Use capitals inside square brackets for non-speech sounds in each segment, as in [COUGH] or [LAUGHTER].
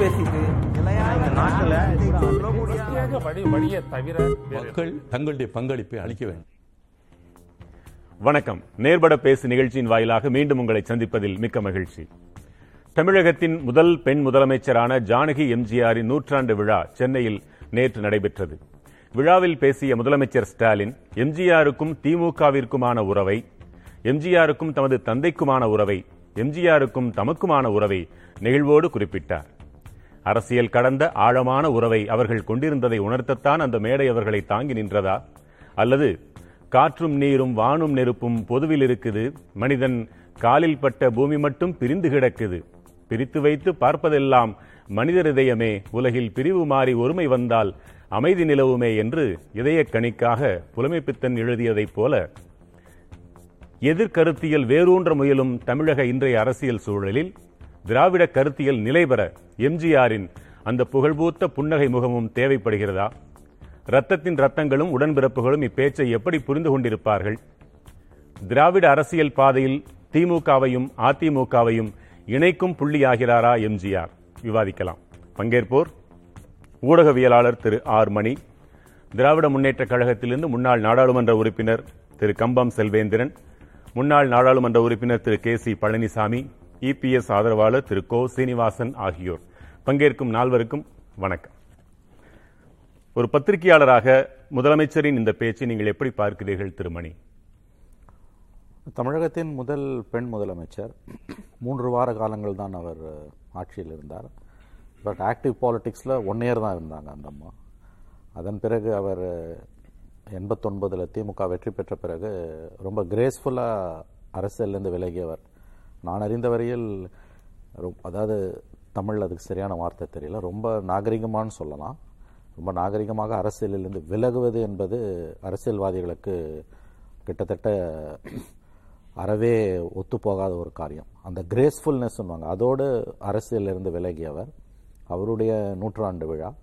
பேசிட்டு மக்கள் தங்களுடைய பங்களிப்பை அளிக்க வேண்டும். வணக்கம். நேர்பட பேசு நிகழ்ச்சியின் வாயிலாக மீண்டும் உங்களை சந்திப்பதில் மிக்க மகிழ்ச்சி. தமிழகத்தின் முதல் பெண் முதலமைச்சரான ஜானகி எம்ஜிஆரின் நூற்றாண்டு விழா சென்னையில் நேற்று நடைபெற்றது. விழாவில் பேசிய முதலமைச்சர் ஸ்டாலின் எம்ஜிஆருக்கும் திமுகவிற்குமான உறவை எம்ஜிஆருக்கும் தமது தந்தைக்குமான உறவை எம்ஜிஆருக்கும் தமக்குமான உறவை நெகிழ்வோடு குறிப்பிட்டார். அரசியல் கடந்த ஆழமான உறவை அவர்கள் கொண்டிருந்ததை உணர்த்தத்தான் அந்த மேடை அவர்களை தாங்கி நின்றதா? அல்லது காற்றும் நீரும் வானும் நெருப்பும் பொதுவில் இருக்குது மனிதன் காலில் பட்ட பூமி மட்டும் பிரிந்து கிடக்குது. பிரித்து வைத்து பார்ப்பதெல்லாம் மனிதர் இதயமே உலகில் பிரிவு மாறி ஒருமை வந்தால் அமைதி நிலவுமே என்று இதயக்கணிக்காக புலமைப்பித்தன் எழுதியதைப் போல எதிர்கருத்தியல் வேரூன்ற முயலும் தமிழக இன்றைய அரசியல் சூழலில் திராவிட கருத்தியல் நிலைபெற எம்ஜிஆரின் அந்த புகழ்பூத்த புன்னகை முகமும் தேவைப்படுகிறதா? ரத்தத்தின் ரத்தங்களும் உடன்பிறப்புகளும் இப்பேச்சை எப்படி புரிந்து கொண்டிருப்பார்கள்? திராவிட அரசியல் பாதையில் திமுகவையும் அதிமுகவையும் இணைக்கும் புள்ளியாகிறாரா எம்ஜிஆர்? விவாதிக்கலாம். பங்கேற்போர் ஊடகவியலாளர் திரு ஆர் மணி திராவிட முன்னேற்றக் கழகத்திலிருந்து முன்னாள் நாடாளுமன்ற உறுப்பினர் திரு கம்பம் செல்வேந்திரன் முன்னாள் நாடாளுமன்ற உறுப்பினர் Thiru K C Palaniswami EPS ஆதரவாளர் திரு கோ சீனிவாசன் ஆகியோர். பங்கேற்கும் நால்வருக்கும் வணக்கம். ஒரு பத்திரிகையாளராக முதலமைச்சரின் இந்த பேச்சை நீங்கள் எப்படி பார்க்கிறீர்கள் திருமணி? தமிழகத்தின் முதல் பெண் முதலமைச்சர். மூன்று வார காலங்கள் தான் அவர் ஆட்சியில் இருந்தார். பட் ஆக்டிவ் பாலிட்டிக்ஸில் ஒன் இயர் தான் இருந்தாங்க அந்த அம்மா. அதன் பிறகு அவர் எண்பத்தொன்பதில் திமுக வெற்றி பெற்ற பிறகு ரொம்ப கிரேஸ்ஃபுல்லாக அரசியலேருந்து விலகியவர். நான் அறிந்த வரையில் அதாவது தமிழ் அதுக்கு சரியான வார்த்தை தெரியல. ரொம்ப நாகரிகமான்னு சொல்லலாம். ரொம்ப நாகரிகமாக அரசியலிலிருந்து விலகுவது என்பது அரசியல்வாதிகளுக்கு கிட்டத்தட்ட அறவே ஒத்துப்போகாத ஒரு காரியம். அந்த கிரேஸ்ஃபுல்னஸ் அதோடு அரசியலிருந்து விலகியவர். அவருடைய நூற்றாண்டு விழா.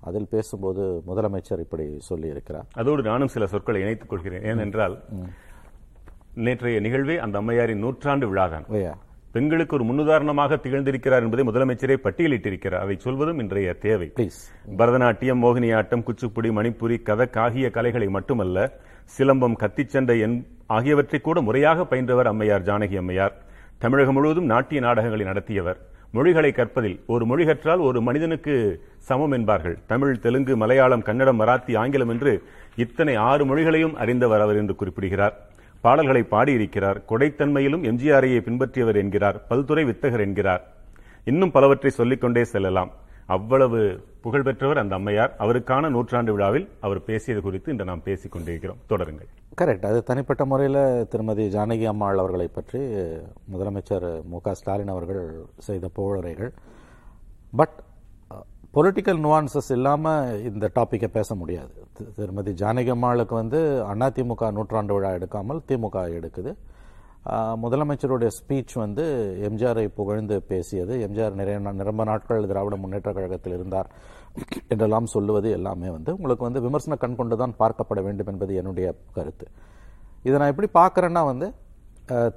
அதில் பேசும்போது முதலமைச்சர் இப்படி சொல்லியிருக்கிறார். அதோடு நானும் சில சொற்களை இணைத்துக் கொள்கிறேன். ஏனென்றால் நேற்றைய நிகழ்வே அந்த அம்மையாரின் நூற்றாண்டு விழாதான். ஓய்யா பெண்களுக்கு ஒரு முன்னுதாரணமாக திகழ்ந்திருக்கிறார் என்பதை முதலமைச்சரே பட்டியலிட்டிருக்கிறார். அதை சொல்வதும் இன்றைய தேவை. ப்ளீஸ் பரதநாட்டியம் மோகினியாட்டம் குச்சிப்புடி மணிப்புரி கதக் ஆகிய கலைகளை மட்டுமல்ல சிலம்பம் கத்திச்சண்டை ஆகியவற்றை கூட முறையாக பயின்றவர் அம்மையார் ஜானகி அம்மையார். தமிழகம் முழுவதும் நாட்டிய நாடகங்களை நடத்தியவர். மொழிகளை கற்பதில் ஒரு மொழி கற்றால் ஒரு மனிதனுக்கு சமம் என்பார்கள். தமிழ் தெலுங்கு மலையாளம் கன்னடம் மராத்தி ஆங்கிலம் என்று இத்தனை ஆறு மொழிகளையும் அறிந்தவர் அவர் என்று குறிப்பிடுகிறார். பாடல்களை பாடியிருக்கிறார். கொடைத்தன்மையிலும் எம்ஜிஆரையை பின்பற்றியவர் என்கிறார். பல்துறை வித்தகர் என்கிறார். இன்னும் பலவற்றை சொல்லிக்கொண்டே செல்லலாம். அவ்வளவு புகழ்பெற்றவர் அந்த அம்மையார். அவருக்கான நூற்றாண்டு விழாவில் அவர் பேசியது குறித்து இன்று நாம் பேசிக் கொண்டிருக்கிறோம் தொடருங்கள். கரெக்ட். அது தனிப்பட்ட முறையில் திருமதி ஜானகி அம்மாள் அவர்களை பற்றி முதலமைச்சர் மு க ஸ்டாலின் அவர்கள் செய்த புகழுரைகள் பட் பொலிட்டிக்கல் நுவான்சஸ் இல்லாமல் இந்த டாப்பிக்கை பேச முடியாது. திருமதி ஜானகி வந்து வந்து அதிமுக நூற்றாண்டு விழா எடுக்காமல் திமுக எடுக்குது. முதலமைச்சருடைய ஸ்பீச் வந்து எம்ஜிஆரை புகழ்ந்து பேசியது. எம்ஜிஆர் நிறைய நா- நிரம்ப நாட்கள் திராவிட முன்னேற்ற கழகத்தில் இருந்தார் என்றெல்லாம் சொல்லுவது எல்லாமே வந்து உங்களுக்கு வந்து விமர்சன கண் கொண்டு தான் பார்க்கப்பட வேண்டும் என்பது என்னுடைய கருத்து. இதை நான் எப்படி பார்க்குறேன்னா வந்து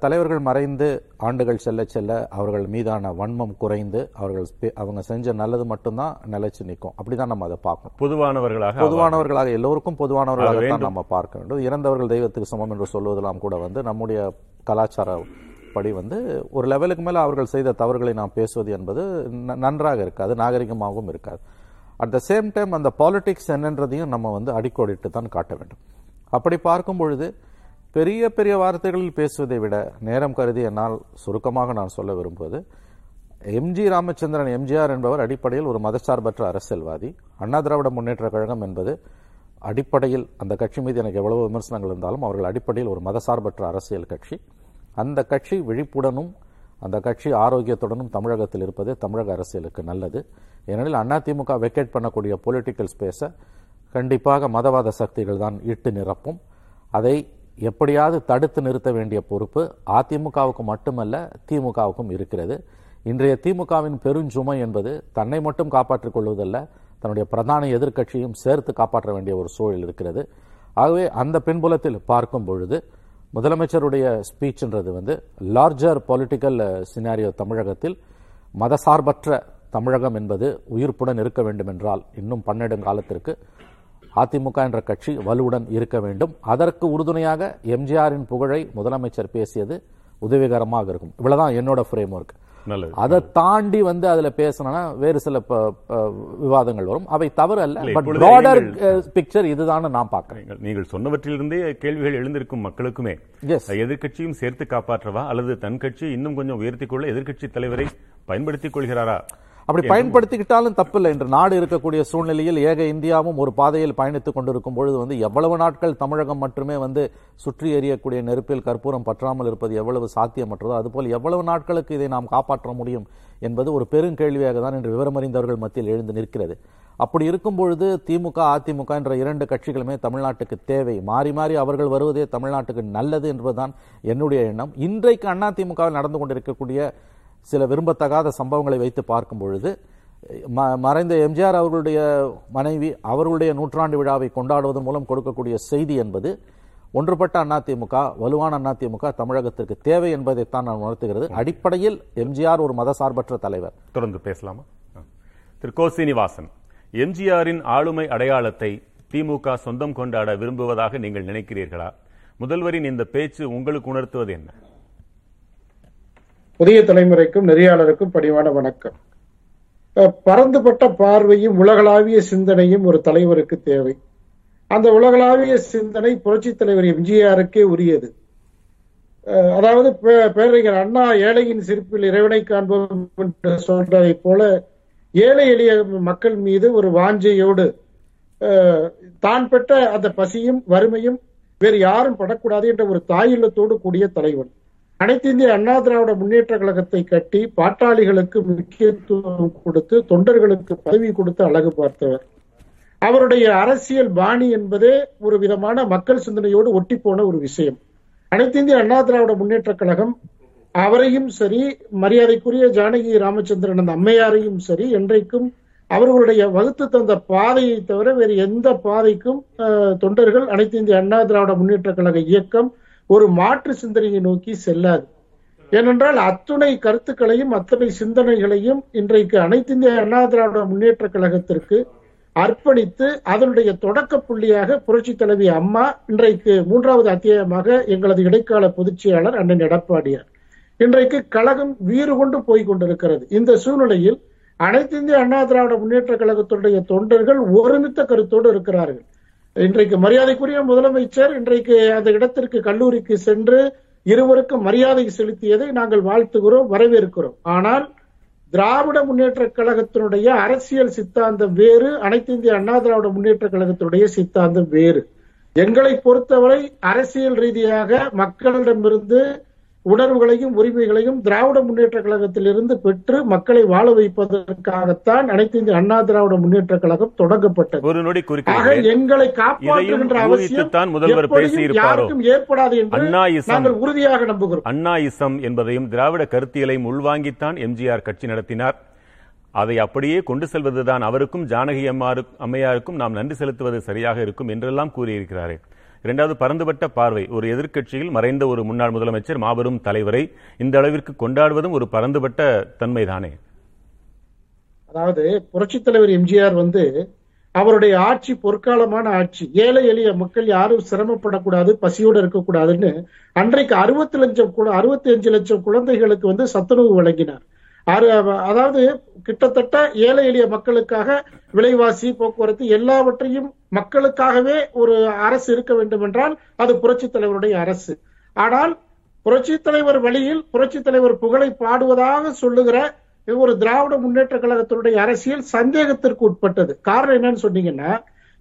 தலைவர்கள் மறைந்து ஆண்டுகள் செல்ல செல்ல அவர்கள் மீதான வன்மம் குறைந்து அவர்கள் அவங்க செஞ்ச நல்லது மட்டும்தான் நிலைச்சு நிற்கும். அப்படிதான் நம்ம அதை பார்க்கணும். பொதுவானவர்களாக பொதுவானவர்களாக எல்லோருக்கும் பொதுவானவர்களாக தான் நம்ம பார்க்க வேண்டும் இறந்தவர்கள் தெய்வத்துக்கு சமம் என்று சொல்வதெல்லாம் கூட வந்து நம்முடைய கலாச்சார படி வந்து ஒரு லெவலுக்கு மேல அவர்கள் செய்த தவறுகளை நாம் பேசுவது என்பது நன்றாக இருக்காது நாகரிகமாகவும் இருக்காது. அட் த சேம் டைம் அந்த பாலிடிக்ஸ் என்னன்றதையும் நம்ம வந்து அடிக்கோடிட்டு தான் காட்ட வேண்டும். அப்படி பார்க்கும் பொழுது பெரிய பெரிய வார்த்தைகளில் பேசுவதை விட நேரம் கருதி என்னால் சுருக்கமாக நான் சொல்ல விரும்புவது எம்ஜி ராமச்சந்திரன் எம்ஜிஆர் என்பவர் அடிப்படையில் ஒரு மதச்சார்பற்ற அரசியல்வாதி. அண்ணா திராவிட முன்னேற்ற கழகம் என்பது அடிப்படையில் அந்த கட்சி மீது எனக்கு எவ்வளவு விமர்சனங்கள் இருந்தாலும் அவர்கள் அடிப்படையில் ஒரு மதசார்பற்ற அரசியல் கட்சி. அந்த கட்சி விழிப்புடனும் அந்த கட்சி ஆரோக்கியத்துடனும் தமிழகத்தில் இருப்பது தமிழக அரசியலுக்கு நல்லது. ஏனெனில் அதிமுக வெக்கேட் பண்ணக்கூடிய பொலிட்டிக்கல் ஸ்பேஸை கண்டிப்பாக மதவாத சக்திகள் தான் இட்டு நிரப்பும். அதை எப்படியாவது தடுத்து நிறுத்த வேண்டிய பொறுப்பு அதிமுகவுக்கு மட்டுமல்ல திமுகவுக்கும் இருக்கிறது. இன்றைய திமுகவின் பெருஞ்சுமை என்பது தன்னை மட்டும் காப்பாற்றிக் கொள்வதல்ல தன்னுடைய பிரதான எதிர்க்கட்சியும் சேர்த்து காப்பாற்ற வேண்டிய ஒரு சூழல் இருக்கிறது. ஆகவே அந்த பின்புலத்தில் பார்க்கும் பொழுது முதலமைச்சருடைய ஸ்பீச்ன்றது வந்து லார்ஜர் பொலிட்டிக்கல் சினாரியோ தமிழகத்தில் மதசார்பற்ற தமிழகம் என்பது உயிர்ப்புடன் இருக்க வேண்டும் என்றால் இன்னும் பன்னெடுங்காலத்திற்கு அதிமுக என்ற கட்சி வலுவுடன் இருக்க வேண்டும். அதற்கு உறுதுணையாக எம்ஜிஆரின் புகழை முதலமைச்சர் பேசியது உதவிகரமாக இருக்கும். இவ்வளவுதான் என்னோட ஃப்ரேம் ஒர்க் அதை தாண்டி வந்து அதுல பேசணும்னா வேறு சில விவாதங்கள் வரும். அவை தவறு அல்ல பட் ப்ராடர் பிக்சர் இதுதான் நான் பார்க்கிறேன். நீங்கள் சொன்னவற்றிலிருந்தே கேள்விகள் எழுந்திருக்கும் மக்களுக்குமே. Yes. எதிர்க்கட்சியும் சேர்த்து காப்பாற்றவா? அல்லது தன் கட்சி இன்னும் கொஞ்சம் உயர்த்திக் கொள்ள எதிர்க்கட்சி தலைவரை பயன்படுத்திக் கொள்கிறாரா? அப்படி பயன்படுத்திக்கிட்டாலும் தப்பில்லை. என்று நாடு இருக்கக்கூடிய சூழ்நிலையில் ஏக இந்தியாவும் ஒரு பாதையில் பயணித்துக் கொண்டிருக்கும் பொழுது வந்து எவ்வளவு நாட்கள் தமிழகம் மட்டுமே வந்து சுற்றி எறியக்கூடிய நெருப்பில் கற்பூரம் பற்றாமல் இருப்பது எவ்வளவு சாத்தியமற்றதோ அதுபோல் எவ்வளவு நாட்களுக்கு இதை நாம் காப்பாற்ற முடியும் என்பது ஒரு பெருங்கேள்வியாக தான் இன்று விவரமறிந்தவர்கள் மத்தியில் எழுந்து நிற்கிறது. அப்படி இருக்கும் பொழுது திமுக அதிமுக என்ற இரண்டு கட்சிகளுமே தமிழ்நாட்டுக்கு தேவை. மாறி மாறி அவர்கள் வருவதே தமிழ்நாட்டுக்கு நல்லது என்பதுதான் என்னுடைய எண்ணம். இன்றைக்கு அதிமுகவில் நடந்து கொண்டிருக்கக்கூடிய சில விரும்பத்தகாத சம்பவங்களை வைத்து பார்க்கும் பொழுது ம- மறைந்த எம்ஜிஆர் அவர்களுடைய மனைவி அவர்களுடைய நூற்றாண்டு விழாவை கொண்டாடுவதன் மூலம் கொடுக்கக்கூடிய செய்தி என்பது ஒன்றுபட்ட அதிமுக வலுவான அதிமுக தமிழகத்திற்கு தேவை என்பதைத்தான் நான் உணர்த்துகிறது. அடிப்படையில் எம்ஜிஆர் ஒரு மதசார்பற்ற தலைவர். தொடர்ந்து பேசலாமா? திரு கோ சீனிவாசன் எம்ஜிஆரின் ஆளுமை அடையாளத்தை திமுக சொந்தம் கொண்டாட விரும்புவதாக நீங்கள் நினைக்கிறீர்களா? முதல்வரின் இந்த பேச்சு உங்களுக்கு உணர்த்துவது என்ன? புதிய தலைமுறைக்கும் நெறியாளருக்கும் பணிவான வணக்கம். அஹ் பரந்துபட்ட பார்வையும் உலகளாவிய சிந்தனையும் ஒரு தலைவருக்கு தேவை. அந்த உலகளாவிய சிந்தனை புரட்சி தலைவர் எம்ஜிஆருக்கே உரியது. அதாவது பே- பேரறிஞர் அண்ணா ஏழையின் சிரிப்பில் இறைவனை காண்போம் என்று சொல்றதை போல ஏழை எளிய மக்கள் மீது ஒரு வாஞ்சையோடு தான் பெற்ற அந்த பசியும் வறுமையும் வேறு யாரும் படக்கூடாது என்ற ஒரு தாயுள்ளத்தோடு கூடிய தலைவன். அனைத்து இந்திய அண்ணா திராவிட முன்னேற்ற கழகத்தை கட்டி பாட்டாளிகளுக்கு முக்கியத்துவம் கொடுத்து தொண்டர்களுக்கு பதவி கொடுத்து அழகு பார்த்தவர். அவருடைய அரசியல் பாணி என்பதே ஒரு விதமான மக்கள் சிந்தனையோடு ஒட்டி போன ஒரு விஷயம். அனைத்து இந்திய அண்ணா திராவிட முன்னேற்ற கழகம் அவரையும் சரி மரியாதைக்குரிய ஜானகி ராமச்சந்திரன் அந்த அம்மையாரையும் சரி என்றைக்கும் அவர்களுடைய வகுத்து தந்த பாதையை தவிர வேறு எந்த பாதைக்கும் தொண்டர்கள் அனைத்து இந்திய அண்ணா திராவிட முன்னேற்ற கழக இயக்கம் ஒரு மாற்று சிந்தனையை நோக்கி செல்லாது. ஏனென்றால் அத்துணை கருத்துக்களையும் அத்தனை சிந்தனைகளையும் இன்றைக்கு அனைத்து இந்திய அண்ணா திராவிட முன்னேற்ற கழகத்திற்கு அர்ப்பணித்து அதனுடைய தொடக்க புள்ளியாக புரட்சி தலைவி அம்மா இன்றைக்கு மூன்றாவது அத்தியாயமாக எங்களது இடைக்கால பொதுச்செயலாளர் அண்ணன் எடப்பாடியார். இன்றைக்கு கழகம் வீறு கொண்டு போய் கொண்டிருக்கிறது. இந்த சூழ்நிலையில் அனைத்து இந்திய அண்ணா திராவிட முன்னேற்ற கழகத்துடைய தொண்டர்கள் ஒருமித்த கருத்தோடு இருக்கிறார்கள். இன்றைக்கு மரியாதைக்குரிய முதலமைச்சர் இன்றைக்கு அந்த இடத்திற்கு கல்லூரிக்கு சென்று இருவருக்கும் மரியாதை செலுத்தியதை நாங்கள் வாழ்த்துகிறோம் வரவேற்கிறோம். ஆனால் திராவிட முன்னேற்ற கழகத்தினுடைய அரசியல் சித்தாந்தம் வேறு அனைத்து இந்திய அண்ணா திராவிட முன்னேற்ற கழகத்தினுடைய சித்தாந்தம் வேறு. எங்களை பொறுத்தவரை அரசியல் ரீதியாக மக்களிடமிருந்து உணர்வுகளையும் உரிமைகளையும் திராவிட முன்னேற்ற கழகத்திலிருந்து பெற்று மக்களை வாழ வைப்பதற்காகத்தான் அனைத்து இந்திய அண்ணா திராவிட முன்னேற்ற கழகம் தொடங்கப்பட்டது. ஒரு நொடி எங்களை காப்பாற்றுகின்ற அவசியம் முதல்வர் பேசியிருப்பாரோ? ஏற்படாது என்று. நாங்கள் உறுதியாக நம்புகிறோம். அண்ணாயிசம் என்பதையும் திராவிட கருத்தியலையும் உள்வாங்கித்தான் எம்ஜிஆர் கட்சி நடத்தினார். அதை அப்படியே கொண்டு செல்வதுதான் அவருக்கும் ஜானகி அம்மாரு அம்மையாருக்கும் நாம் நன்றி செலுத்துவது சரியாக இருக்கும் என்றெல்லாம் கூறியிருக்கிறாரே. இரண்டாவது பரந்துபட்ட பார்வை. ஒரு எதிர்க்கட்சியில் மறைந்த ஒரு முன்னாள் முதலமைச்சர் மாபெரும் தலைவரை இந்த அளவிற்கு கொண்டாடுவதும் ஒரு பரந்துபட்ட தன்மைதானே? அதாவது புரட்சித் தலைவர் எம்ஜிஆர் வந்து அவருடைய ஆட்சி பொற்காலமான ஆட்சி. ஏழை எளிய மக்கள் யாரும் சிரமப்படக்கூடாது பசியோடு இருக்கக்கூடாதுன்னு அன்றைக்கு அறுபத்தி லட்சம் அறுபத்தி அஞ்சு லட்சம் குழந்தைகளுக்கு வந்து சத்துணவு வழங்கினார். அதாவது கிட்டத்தட்ட ஏழை எளிய மக்களுக்காக விலைவாசி போக்குவரத்து எல்லாவற்றையும் மக்களுக்காகவே ஒரு அரசு இருக்க வேண்டும் என்றால் அது புரட்சி தலைவருடைய அரசு. ஆனால் புரட்சி தலைவர் வழியில் புரட்சித் தலைவர் புகழை பாடுவதாக சொல்லுகிற ஒரு திராவிட முன்னேற்ற கழகத்தினுடைய அரசியல் சந்தேகத்திற்கு உட்பட்டது. காரணம் என்னன்னு சொன்னீங்கன்னா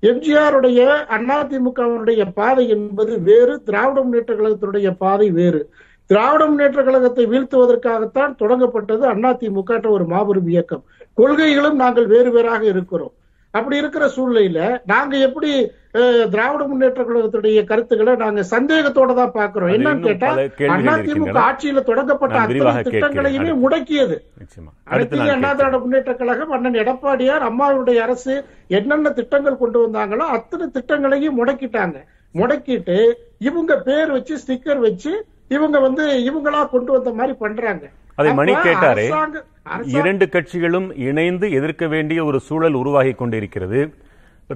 எம்ஜிஆருடைய அதிமுகவினுடைய பாதை என்பது வேறு திராவிட முன்னேற்ற கழகத்தினுடைய பாதை வேறு. திராவிட முன்னேற்ற கழகத்தை வீழ்த்துவதற்காகத்தான் தொடங்கப்பட்டது அதிமுக என்ற ஒரு மாபெரும் இயக்கம். கொள்கைகளும் நாங்கள் வேறு வேறாக இருக்கிறோம். அப்படி இருக்கிற சூழ்நிலையில நாங்க எப்படி திராவிட முன்னேற்ற கழகத்துடைய கருத்துக்களை நாங்க சந்தேகத்தோட தான் பாக்குறோம் என்னன்னு கேட்டா அதிமுக. ஆட்சியில தொடங்கப்பட்ட அத்தனை திட்டங்களையுமே. முடக்கியது அடுத்து அண்ணா. திராவிட முன்னேற்ற கழகம் அண்ணன் எடப்பாடியார் அம்மாவுடைய அரசு என்னென்ன திட்டங்கள் கொண்டு வந்தாங்களோ அத்தனை திட்டங்களையும் முடக்கிட்டாங்க முடக்கிட்டு இவங்க பேர் வச்சு ஸ்டிக்கர் வச்சு இவங்க வந்து இவங்களா கொண்டு வந்த மாதிரி பண்றாங்க அதை மணி கேட்டாரே இரண்டு கட்சிகளும் இணைந்து எதிர்க்க வேண்டிய ஒரு சூழல் உருவாகி கொண்டிருக்கிறது.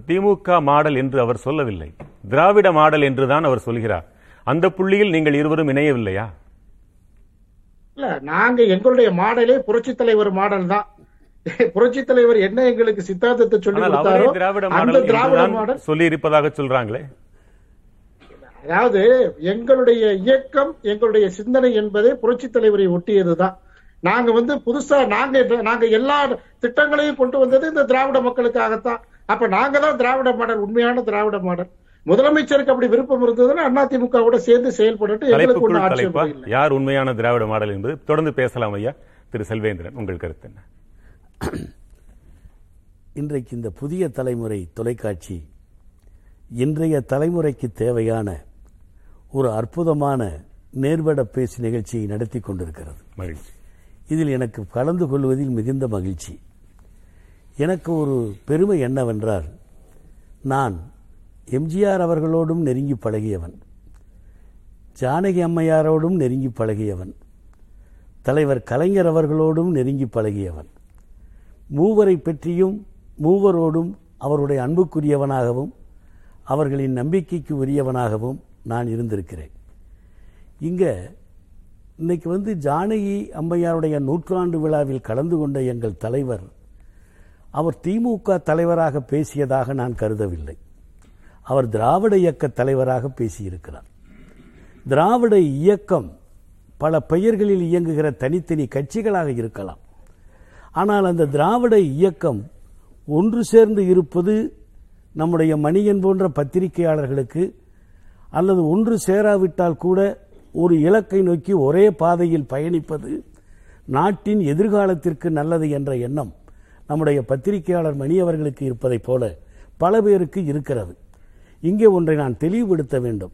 திமுக மாடல் என்று அவர் சொல்லவில்லை. திராவிட மாடல் என்றுதான் அவர் சொல்கிறார். அந்த புள்ளியில் நீங்கள் இருவரும் இணையவில்லையா? இல்ல நாங்க எங்களுடைய மாடலே புரட்சி தலைவர் மாடல் தான். புரட்சி தலைவர் என்ன எங்களுக்கு சித்தாந்தத்தை சொல்லி திராவிட மாடல் சொல்லி இருப்பதாக சொல்றாங்களே. அதாவது எங்களுடைய இயக்கம் எங்களுடைய சிந்தனை என்பதே புரட்சி தலைவரை ஒட்டியதுதான். நாங்க வந்து புதுசா நாங்க நாங்க எல்லா திட்டங்களையும் கொண்டு வந்தது இந்த திராவிட மக்களுக்காகத்தான். அப்ப நாங்க தான் திராவிட மாடல் உண்மையான திராவிட மாடல். முதலமைச்சருக்கு அப்படி விருப்பம் இருந்ததுன்னா அதிமுக கூட சேர்ந்து செயல்பட்டு எங்களுக்கு ஆட்சேபம் யார் உண்மையான திராவிட மாடல் என்பது தொடர்ந்து பேசலாம் ஐயா. திரு செல்வேந்திரன் உங்கள் கருத்து என்ன? [CLEARS THROAT] இன்றைக்கு இந்த புதிய தலைமுறை தொலைக்காட்சி இன்றைய தலைமுறைக்கு தேவையான ஒரு அற்புதமான நேர்பட பேச்சு நிகழ்ச்சியை நடத்தி கொண்டிருக்கிறது. மகிழ்ச்சி. இதில் எனக்கு கலந்து கொள்வதில் மிகுந்த மகிழ்ச்சி. எனக்கு ஒரு பெருமை என்னவென்றால் நான் எம்ஜிஆர் அவர்களோடும் நெருங்கி பழகியவன். ஜானகி அம்மையாரோடும் நெருங்கி பழகியவன். தலைவர் கலைஞர் அவர்களோடும் நெருங்கி பழகியவன். மூவரை பற்றியும் மூவரோடும் அவருடைய அன்புக்குரியவனாகவும் அவர்களின் நம்பிக்கைக்கு உரியவனாகவும் நான் இருந்திருக்கிறேன். இங்க இன்னைக்கு வந்து ஜானகி அம்மையாருடைய நூற்றாண்டு விழாவில் கலந்து கொண்ட எங்கள் தலைவர் அவர் திமுக தலைவராக பேசியதாக நான் கருதவில்லை. அவர் திராவிட இயக்க தலைவராக பேசியிருக்கிறார். திராவிட இயக்கம் பல பெயர்களில் இயங்குகிற தனித்தனி கட்சிகளாக இருக்கலாம். ஆனால் அந்த திராவிட இயக்கம் ஒன்று சேர்ந்து இருப்பது நம்முடைய மணியன் போன்ற பத்திரிகையாளர்களுக்கு அல்லது ஒன்று சேராவிட்டால் கூட ஒரு இலக்கை நோக்கி ஒரே பாதையில் பயணிப்பது நாட்டின் எதிர்காலத்திற்கு நல்லது என்ற எண்ணம் நம்முடைய பத்திரிகையாளர் மணி அவர்களுக்கு இருப்பதைப் போல பல பேருக்கு இருக்கிறது. இங்கே ஒன்றை நான் தெளிவுபடுத்த வேண்டும்.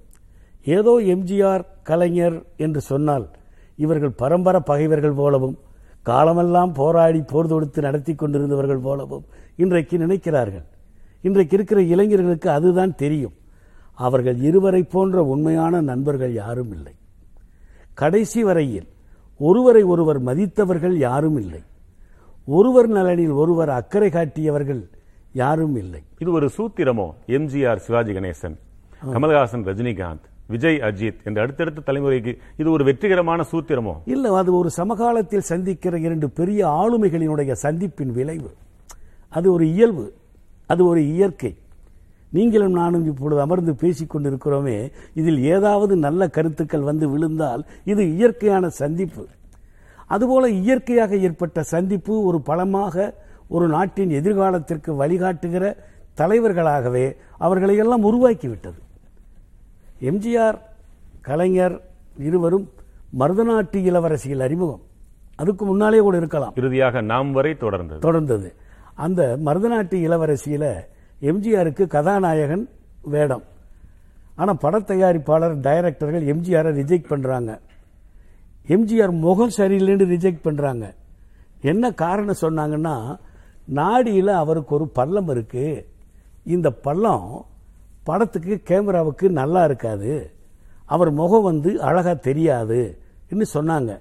ஏதோ எம்ஜிஆர் கலைஞர் என்று சொன்னால் இவர்கள் பரம்பர பகைவர்கள் போலவும் காலமெல்லாம் போராடி போர் தொடுத்து நடத்தி கொண்டிருந்தவர்கள் போலவும் இன்றைக்கு நினைக்கிறார்கள். இன்றைக்கு இருக்கிற இளைஞர்களுக்கு அதுதான் தெரியும். அவர்கள் இருவரை போன்ற உண்மையான நண்பர்கள் யாரும் இல்லை. கடைசி வரையில் ஒருவரை ஒருவர் மதித்தவர்கள் யாரும் இல்லை. ஒருவர் நலனில் ஒருவர் அக்கறை காட்டியவர்கள் யாரும் இல்லை. இது ஒரு சூத்திரமோ எம்ஜிஆர் சிவாஜி கணேசன் கமல்ஹாசன் ரஜினிகாந்த் விஜய் அஜித் என்ற அடுத்தடுத்த தலைமுறைக்கு இது ஒரு வெற்றிகரமான சூத்திரமோ? இல்ல அது ஒரு சமகாலத்தில் சந்திக்கிற இரண்டு பெரிய ஆளுமைகளினுடைய சந்திப்பின் விளைவு. அது ஒரு இயல்பு அது ஒரு இயற்கை. நீங்களும் நானும் இப்பொழுது அமர்ந்து பேசிக் கொண்டிருக்கிறோமே இதில் ஏதாவது நல்ல கருத்துக்கள் வந்து விழுந்தால் இது இயற்கையான சந்திப்பு. அதுபோல இயற்கையாக ஏற்பட்ட சந்திப்பு ஒரு பலமாக ஒரு நாட்டின் எதிர்காலத்திற்கு வழிகாட்டுகிற தலைவர்களாகவே அவர்களை எல்லாம் உருவாக்கிவிட்டது. எம்ஜிஆர் கலைஞர் இருவரும் மருதநாட்டு இளவரசியில் அறிமுகம். அதுக்கு முன்னாலே கூட இருக்கலாம். இறுதியாக நாம் வரை தொடர்ந்தது. தொடர்ந்தது. அந்த மருதநாட்டு இளவரசியில எம்ஜிஆருக்கு கதாநாயகன் வேடம். ஆனால் பட தயாரிப்பாளர் டைரக்டர்கள் எம்ஜிஆரை ரிஜெக்ட் பண்ணுறாங்க எம்ஜிஆர் முகம் சரியில்லைன்னு ரிஜெக்ட் பண்ணுறாங்க என்ன காரணம் சொன்னாங்கன்னா நாடியில் அவருக்கு ஒரு பள்ளம் இருக்குது இந்த பள்ளம் படத்துக்கு கேமராவுக்கு நல்லா இருக்காது. அவர் முகம் வந்து அழகாக தெரியாது சொன்னாங்க.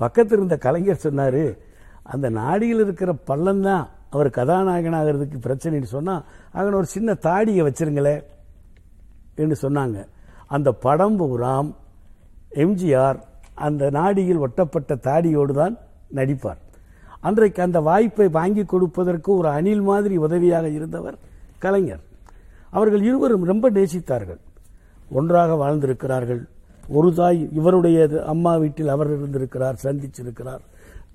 பக்கத்தில் இருந்த கலைஞர் சொன்னார் அந்த நாடியில் இருக்கிற பள்ளம் தான் அவர் கதாநாயகன் ஆகிறதுக்கு பிரச்சனைன்னு சொன்னால் அங்கே ஒரு சின்ன தாடியை வச்சிருங்களே என்று சொன்னாங்க. அந்த படம் பூராம் எம்ஜிஆர் அந்த நாடியில் ஒட்டப்பட்ட தாடியோடு தான் நடிப்பார். அன்றைக்கு அந்த வாய்ப்பை வாங்கி கொடுப்பதற்கு ஒரு அணில் மாதிரி உதவியாக இருந்தவர் கலைஞர். அவர்கள் இருவரும் ரொம்ப நேசித்தார்கள். ஒன்றாக வாழ்ந்திருக்கிறார்கள். ஒரு தாய் இவருடைய அம்மா வீட்டில் அவர் இருந்திருக்கிறார் சந்திச்சிருக்கிறார்.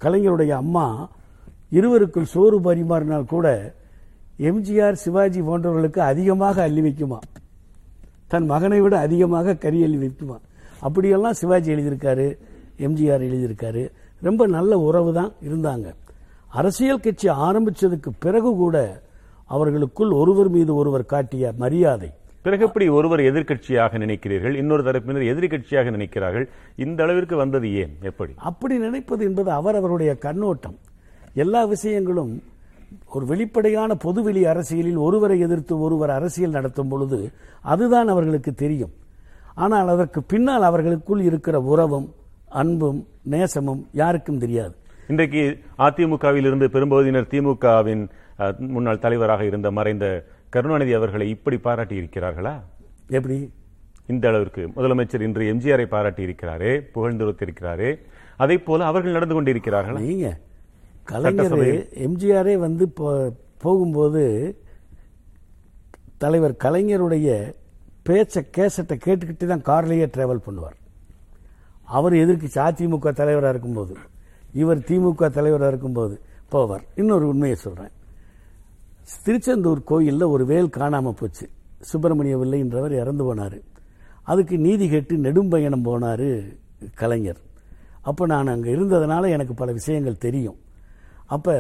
கலைஞருடைய அம்மா இருவருக்குள் சோறு பரிமாறினால் கூட எம்ஜிஆர் சிவாஜி போன்றவர்களுக்கு அதிகமாக அள்ளி வைக்குமா? தன் மகனை விட அதிகமாக கறி அள்ளி வைக்குமா? அப்படியெல்லாம் சிவாஜி எழுதியிருக்காரு எம்ஜிஆர் எழுதியிருக்காரு. ரொம்ப நல்ல உறவு தான் இருந்தாங்க. அரசியல் கட்சி ஆரம்பிச்சதுக்கு பிறகு கூட அவர்களுக்குள் ஒருவர் மீது ஒருவர் காட்டிய மரியாதை. பிறகு எப்படி ஒருவர் எதிர்க்கட்சியாக நினைக்கிறீர்கள்? இன்னொரு தரப்பினர் எதிர்க்கட்சியாக நினைக்கிறார்கள்? இந்த அளவிற்கு வந்தது ஏன்? எப்படி? அப்படி நினைப்பது என்பது அவர் அவருடைய கண்ணோட்டம். எல்லா விஷயங்களும் ஒரு வெளிப்படையான பொதுவெளி அரசியலில் ஒருவரை எதிர்த்து ஒருவர் அரசியல் நடத்தும் பொழுது அதுதான் அவர்களுக்கு தெரியும். ஆனால் அதற்கு பின்னால் அவர்களுக்குள் இருக்கிற உறவும் அன்பும் நேசமும் யாருக்கும் தெரியாது. இன்றைக்கு அதிமுகவில் இருந்து பெரும்பகுதியினர் திமுகவின் முன்னாள் தலைவராக இருந்த மறைந்த கருணாநிதி அவர்களை இப்படி பாராட்டி இருக்கிறார்களா எப்படி? இந்த அளவிற்கு. முதலமைச்சர் இன்று எம்ஜிஆரை பாராட்டி இருக்கிறாரே புகழ்ந்துரைத்திருக்கிறாரே அதே போல அவர்கள் நடந்து கொண்டிருக்கிறார்களா? நீங்க. கலைஞர். எம்ஜிஆரே வந்து போ- போகும்போது தலைவர் கலைஞருடைய பேச்ச கேசட்டை கேட்டுக்கிட்டு தான் கார்லயே டிராவல் பண்ணுவார். அவர் எதிர்க்கு அதிமுக தலைவராக இருக்கும்போது இவர் திமுக தலைவராக இருக்கும்போது போவார். இன்னொரு உண்மையை சொல்றேன். திருச்செந்தூர் கோயில்ல ஒரு வேல் காணாம போச்சு. சுப்பிரமணிய வில்லைன்றவர் இறந்து போனாரு. அதுக்கு நீதி கேட்டு நெடும்பயணம் போனாரு கலைஞர். அப்போ நான் அங்கே இருந்ததுனால எனக்கு பல விஷயங்கள் தெரியும். அப்போ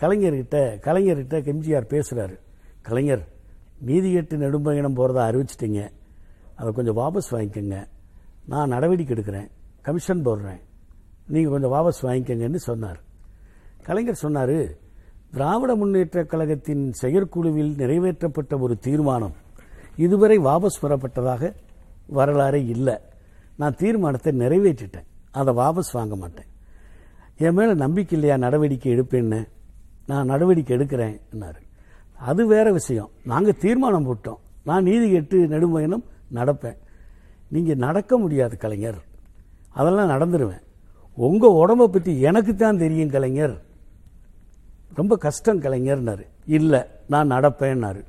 கலைஞர்கிட்ட கலைஞர்கிட்ட எம்ஜிஆர் பேசுகிறார் கலைஞர் நீதி எட்டு நெடும்பயணம் போகிறதா அறிவிச்சிட்டிங்க. அதை கொஞ்சம் வாபஸ் வாங்கிக்கோங்க. நான் நடவடிக்கை எடுக்கிறேன். கமிஷன் போடுறேன். நீங்கள் கொஞ்சம் வாபஸ் வாங்கிக்கங்கன்னு சொன்னார். கலைஞர் சொன்னார் திராவிட முன்னேற்ற கழகத்தின் செயற்குழுவில் நிறைவேற்றப்பட்ட ஒரு தீர்மானம் இதுவரை வாபஸ் பெறப்பட்டதாக வரலாறே இல்லை. நான் தீர்மானத்தை நிறைவேற்றிட்டேன். அதை வாபஸ் வாங்க மாட்டேன். என் மேல நம்பிக்கை இல்லையா நடவடிக்கை எடுப்பேன்னு? நான் நடவடிக்கை எடுக்கிறேன்னாரு அது வேற விஷயம். நாங்கள் தீர்மானம் போட்டோம். நான் நீதி கேட்டு நெடும்பயணம் நடப்பேன். நீங்கள் நடக்க முடியாது கலைஞர். அதெல்லாம் நடந்துருவேன். உங்கள் உடம்ப பற்றி எனக்கு தான் தெரியும் கலைஞர். ரொம்ப கஷ்டம் கலைஞர்னாரு. இல்லை நான் நடப்பேன்னாரு.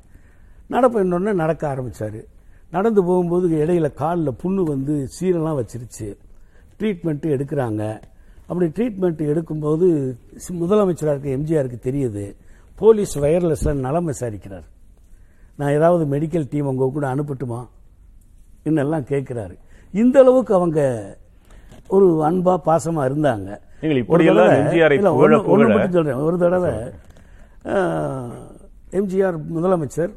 நடப்பேன்னொடனே நடக்க ஆரம்பித்தார் நடந்து போகும்போது இடையில காலில் புண்ணு வந்து சீரெல்லாம் வச்சிருச்சு. ட்ரீட்மெண்ட்டு எடுக்கிறாங்க. அப்படி ட்ரீட்மெண்ட் எடுக்கும்போது முதலமைச்சராக இருக்க எம்ஜிஆருக்கு தெரியுது. போலீஸ் வயர்லெஸ்ல நலம் விசாரிக்கிறார். நான் ஏதாவது மெடிக்கல் டீம் உங்க கூட அனுப்பட்டுமா? இன்னெல்லாம் கேட்கிறாரு. இந்த அளவுக்கு அவங்க ஒரு அன்பா பாசமா இருந்தாங்க. புகழ- மட்டும் சொல்றேன். ஒரு தடவை எம்ஜிஆர் முதலமைச்சர்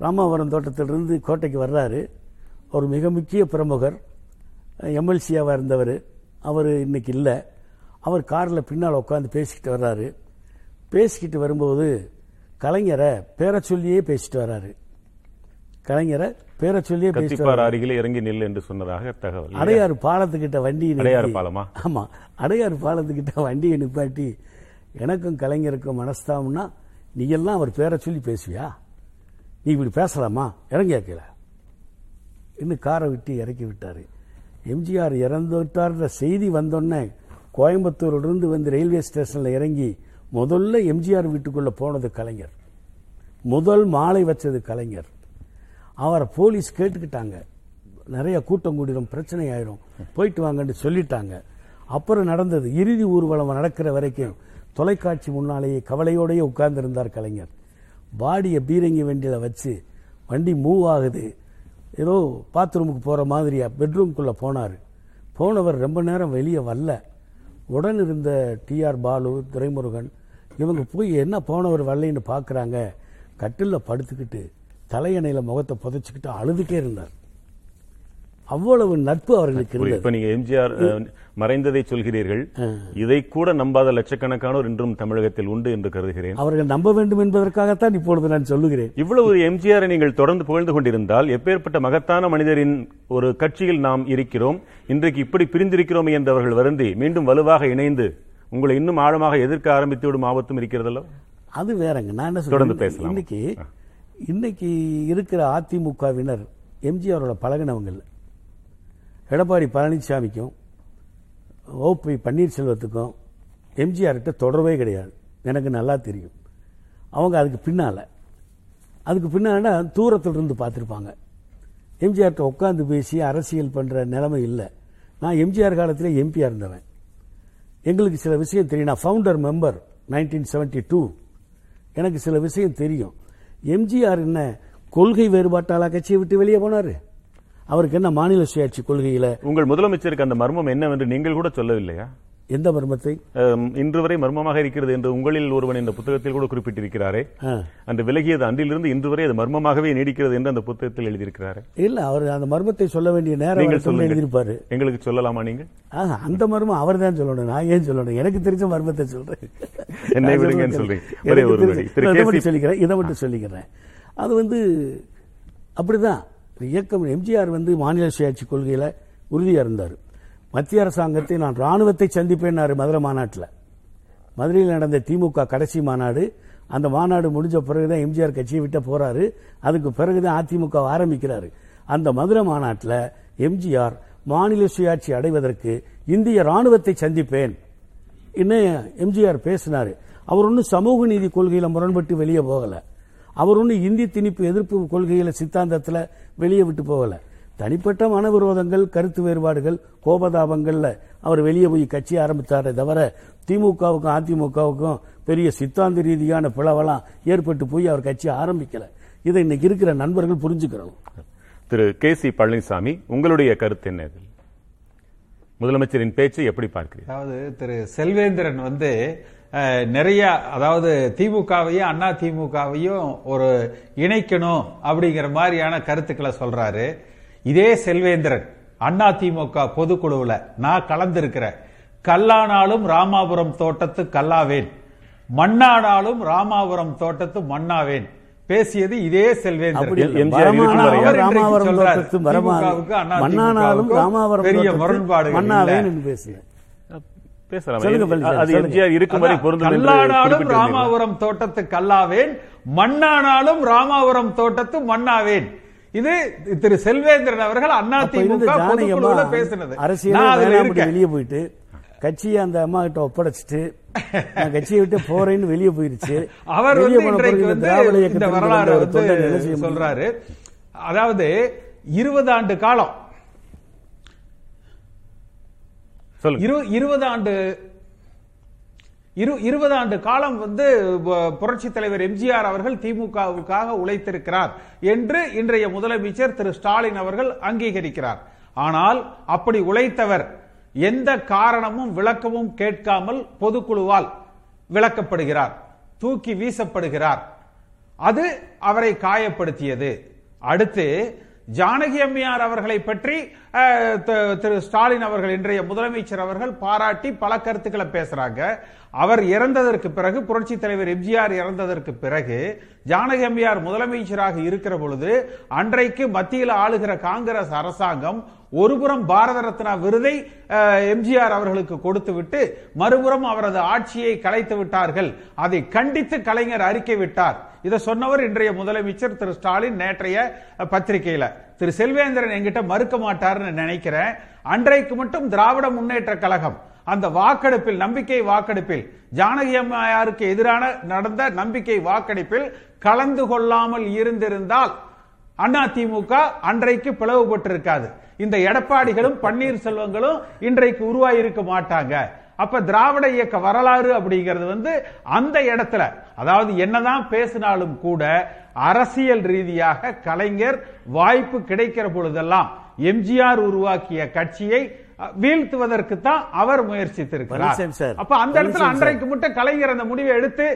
ராமாவரம் தோட்டத்திலிருந்து கோட்டைக்கு வர்றாரு. ஒரு மிக முக்கிய பிரமுகர். எம்எல்சியாவாக இருந்தவர். அவர் இன்னைக்கு இல்லை. அவர் காரில் பின்னால் உட்காந்து பேசிக்கிட்டு வர்றாரு. பேசிக்கிட்டு வரும்போது கலைஞரை பேரை சொல்லியே பேசிட்டு வர்றாரு. கலைஞரை பேரை சொல்லியே பேசிட்டு. அருகில் இறங்கி நில் என்று சொன்னதாக தகவல்? அடையாறு பாலத்துக்கிட்ட வண்டி அடையாறு பாலமா? ஆமா. அடையாறு பாலத்துக்கிட்ட வண்டியை நிப்பாட்டி எனக்கும் கலைஞருக்கும் மனஸ்தாபம்னா நீ எல்லாம் அவர் பேரை சொல்லி பேசுவியா? நீ இப்படி பேசலாமா? இறங்கி கீழே இன்னும் காரை விட்டு இறக்கி விட்டாரு. எம்ஜிஆர் இறந்துட்டார்ன்ற செய்தி வந்தோடனே கோயம்புத்தூரிலிருந்து வந்து ரயில்வே ஸ்டேஷனில் இறங்கி முதல்ல எம்ஜிஆர் வீட்டுக்குள்ளே போனது கலைஞர். முதல் மாலை வச்சது கலைஞர். அவரை போலீஸ் கேட்டுக்கிட்டாங்க. நிறைய கூட்டம் கூடிடும் பிரச்சனை ஆயிரும். போயிட்டு வாங்கன்னு சொல்லிட்டாங்க. அப்புறம் நடந்தது. இறுதி ஊர்வலம் நடக்கிற வரைக்கும் தொலைக்காட்சி முன்னாலேயே கவலையோடயே உட்கார்ந்திருந்தார் கலைஞர். பாடியை பீரங்கி வண்டியில் வச்சு வண்டி மூவ் ஆகுது. ஏதோ பாத்ரூமுக்கு போகிற மாதிரியா பெட்ரூம்குள்ளே போனார். போனவர் ரொம்ப நேரம் வெளியே வரல. உடன் இருந்த டிஆர் பாலு துரைமுருகன் இவங்க போய் என்ன போனவர் வரலைன்னு பார்க்குறாங்க கட்டிலில் படுத்துக்கிட்டு தலையணையில் முகத்தை புதைச்சிக்கிட்டு அழுதுகிட்டே இருந்தார். அவ்வளவு நட்பு அவர்களுக்கு. இருந்தது. இப்ப நீங்க எம்ஜிஆர் மறைந்ததை சொல்கிறீர்கள். இதை கூட நம்பாத லட்சக்கணக்கானோர் இன்றும் தமிழகத்தில் உண்டு என்று கருதுகிறேன். அவர்கள் நம்ப வேண்டும் என்பதற்காகத்தான் இப்பொழுது நான் சொல்லுகிறேன். இவ்வளவு எம்ஜிஆரை நீங்கள் தொடர்ந்து புகழ்ந்து கொண்டிருந்தால் எப்பேற்பட்ட மகத்தான மனிதரின் ஒரு கட்சியில் நாம் இருக்கிறோம். இன்றைக்கு இப்படி பிரிந்திருக்கிறோம் என்று அவர்கள் வருந்தி மீண்டும் வலுவாக இணைந்து உங்களை இன்னும் ஆழமாக எதிர்க்க ஆரம்பித்து விடும் ஆபத்தும் இருக்கிறதല്ലോ அது வேறங்க. நான் என்ன தொடர்ந்து பேசலாம். இன்னைக்கு இன்னைக்கு இருக்கிற அதிமுகவினர் எம்ஜிஆரோட பழகினவங்க இல்ல. எடப்பாடி பழனிசாமிக்கும் ஓபி பன்னீர்செல்வத்துக்கும் எம்ஜிஆர்கிட்ட தொடர்பே கிடையாது. எனக்கு நல்லா தெரியும். அவங்க அதுக்கு பின்னால். அதுக்கு பின்னால் தூரத்தில் இருந்து பார்த்துருப்பாங்க எம்ஜிஆர்கிட்ட உட்காந்து பேசி அரசியல் பண்ணுற நிலைமை இல்லை. நான் எம்ஜிஆர் காலத்தில் எம்பியாக இருந்தவன். எங்களுக்கு சில விஷயம் தெரியும். நான் founder member nineteen seventy two எனக்கு சில விஷயம் தெரியும். எம்ஜிஆர் என்ன கொள்கை வேறுபாட்டாளா கட்சியை விட்டு வெளியே போனார்? அவருக்கு என்ன மாநில சுயாட்சி கொள்கையில உங்கள் முதலமைச்சருக்கு அந்த மர்மம் என்னவென்று நீங்கள் கூட சொல்லவில்லையா? எந்த மர்மத்தை? இன்று வரை மர்மமாக இருக்கிறது என்று உங்களில் ஒருவன் இந்த புத்தகத்தில் கூட குறிப்பிட்டிருக்கிறாரே. அன்று விலகியது அன்றிலிருந்து இன்று வரை அது மர்மமாகவே நீடிக்கிறது என்று அந்த புத்தகத்தில் எழுதியிருக்கிறாரே. இல்ல அவர் அந்த மர்மத்தை சொல்ல வேண்டிய நேரம் எழுதியிருப்பாரு. எங்களுக்கு சொல்லலாமா நீங்கள்? ஆஹா, அந்த மர்மம் அவர் தான் சொல்லணும். நான் ஏன் சொல்லணும்? எனக்கு தெரிஞ்ச மர்மத்தை சொல்றேன். என்னை விடுங்கன்னு சொல்றீங்க. சொல்லிக்கிறேன் இதை மட்டும் சொல்லிக்கிறேன். அது வந்து அப்படிதான். இயக்கம் எம்ஜிஆர் வந்து மாநில சுயாட்சி கொள்கையில உறுதியாக இருந்தார். மத்திய அரசாங்கத்தை நான் ராணுவத்தை சந்திப்பேன்னாரு மதுரை மாநாட்டில். மதுரையில் நடந்த திமுக கடைசி மாநாடு அந்த மாநாடு முடிஞ்ச பிறகுதான் எம்ஜிஆர் கட்சியை விட்டு போறாரு. அதுக்கு பிறகுதான் அதிமுக ஆரம்பிக்கிறாரு. அந்த மதுரை மாநாட்டில் எம்ஜிஆர் மாநில சுயாட்சி அடைவதற்கு இந்திய ராணுவத்தை சந்திப்பேன். இன்னும் எம்ஜிஆர் பேசினாரு. அவர் ஒன்றும் சமூக நீதி கொள்கையில முரண்பட்டு வெளியே போகலை. அவர் ஒன்றும் இந்தி திணிப்பு எதிர்ப்பு கொள்கையில சித்தாந்தத்துல வெளியே விட்டு போகல. தனிப்பட்ட மனவிரோதங்கள் கருத்து வேறுபாடுகள் கோபதாபங்கள்ல அவர் வெளியே போய் கட்சி ஆரம்பித்தாரே தவிர திமுகவுக்கும் அதிமுகவுக்கும் பெரிய சித்தாந்த ரீதியான பிளவெல்லாம் ஏற்பட்டு போய் அவர் கட்சி ஆரம்பிக்கல. இதை இன்னைக்கு இருக்கிற நண்பர்கள் புரிஞ்சுக்கிறணும். திரு கே சி பழனிசாமி உங்களுடைய கருத்து என்ன இதில்? முதலமைச்சரின் பேச்சை எப்படி பார்க்கிறீர்கள்? அதாவது திரு செல்வேந்திரன் வந்து நிறைய அதாவது திமுகவையும் அண்ணா திமுகவையும் ஒரு இணைக்கணும் அப்படிங்கிற மாதிரியான கருத்துக்களை சொல்றாரு. இதே செல்வேந்திரன் அண்ணா திமுக பொதுக்குழுவுல நான் கலந்திருக்கிறேன். கல்லானாலும் ராமாபுரம் தோட்டத்து கல்லாவேன். மண்ணானாலும் ராமாபுரம் தோட்டத்து மண்ணாவேன். பேசியது இதே செல்வேந்திரன். ராமாவரம் பெரிய தோட்டத்து முரண்பாடுகள் ராமாபுரம் தோட்டத்து கல்லாவேன் மண்ணானாலும் ராமாபுரம் தோட்டத்து மண்ணாவேன். இது திரு செல்வேந்திரன் அவர்கள் அண்ணா திமுக பேசினது. அரசியல் வெளியே போயிட்டு கட்சியை அந்த அம்மா கிட்ட ஒப்படைச்சிட்டு நான் கட்சியை விட்டு போறேன்னு வெளியே போயிருச்சு. அவர் வந்து இந்த வரலாறு வந்த? சொல்றாரு. அதாவது இருபது ஆண்டு காலம் சொல்லுங்க இரு இருபது ஆண்டு இரு இருபது ஆண்டு காலம் வந்து புரட்சி தலைவர் எம்ஜிஆர் அவர்கள் திமுகவுக்காக உழைத்திருக்கிறார் என்று இன்றைய முதலமைச்சர் திரு ஸ்டாலின் அவர்கள் அங்கீகரிக்கிறார். ஆனால் அப்படி உழைத்தவர் எந்த காரணமும் விளக்கமும் கேட்காமல் பொதுக்குழுவால் விளக்கப்படுகிறார் தூக்கி வீசப்படுகிறார். அது அவரை காயப்படுத்தியது. அடுத்து ஜானகி அம்மையார் அவர்களை பற்றி திரு ஸ்டாலின் அவர்கள் இன்றைய முதலமைச்சர் அவர்கள் பாராட்டி பல கருத்துக்களை பேசுறாங்க. அவர் இறந்ததற்கு பிறகு புரட்சி தலைவர் எம்ஜிஆர் இறந்ததற்கு பிறகு ஜானகி அம்மையார் முதலமைச்சராக இருக்கிற பொழுது அன்றைக்கு மத்தியில் ஆளுகிற காங்கிரஸ் அரசாங்கம் ஒருபுறம் பாரத ரத்னா விருதை எம்ஜிஆர் அவர்களுக்கு கொடுத்து விட்டு மறுபுறம் அவரது ஆட்சியை கலைத்து விட்டார்கள். அதை கண்டித்து கலைஞர் அறிக்கை விட்டார். இதை சொன்னவர் இன்றைய முதலமைச்சர் திரு ஸ்டாலின் நேற்றைய பத்திரிகையில. திரு செல்வேந்திரன் என்கிட்ட மறுக்க மாட்டார்னு நினைக்கிறேன். அன்றைக்கு மட்டும் திராவிட முன்னேற்ற கழகம் அந்த வாக்கெடுப்பில் நம்பிக்கை வாக்கெடுப்பில் ஜானகி அம்மையாருக்கு எதிரான நடந்த நம்பிக்கை வாக்கெடுப்பில் கலந்து கொள்ளாமல் இருந்திருந்தால் அதிமுக அன்றைக்கு பிளவுபட்டிருக்காது. இந்த எடப்பாடிகளும் பன்னீர்செல்வங்களும் இன்றைக்கு உருவாயிருக்க மாட்டாங்க. அப்ப திராவிட இயக்க வரலாறு அப்படிங்கிறது வந்து அந்த இடத்துல அதாவது என்னதான் பேசினாலும் கூட அரசியல் ரீதியாக கலைஞர் வாய்ப்பு கிடைக்கிற பொழுதெல்லாம் எம்ஜிஆர் உருவாக்கிய கட்சியை வீழ்த்துவதற்கு தான் அவர் முயற்சித்திருக்கிறார். அப்ப அந்த இடத்துல. அன்றைக்கு மட்டும் கலைஞர் அந்த முடிவை எடுத்து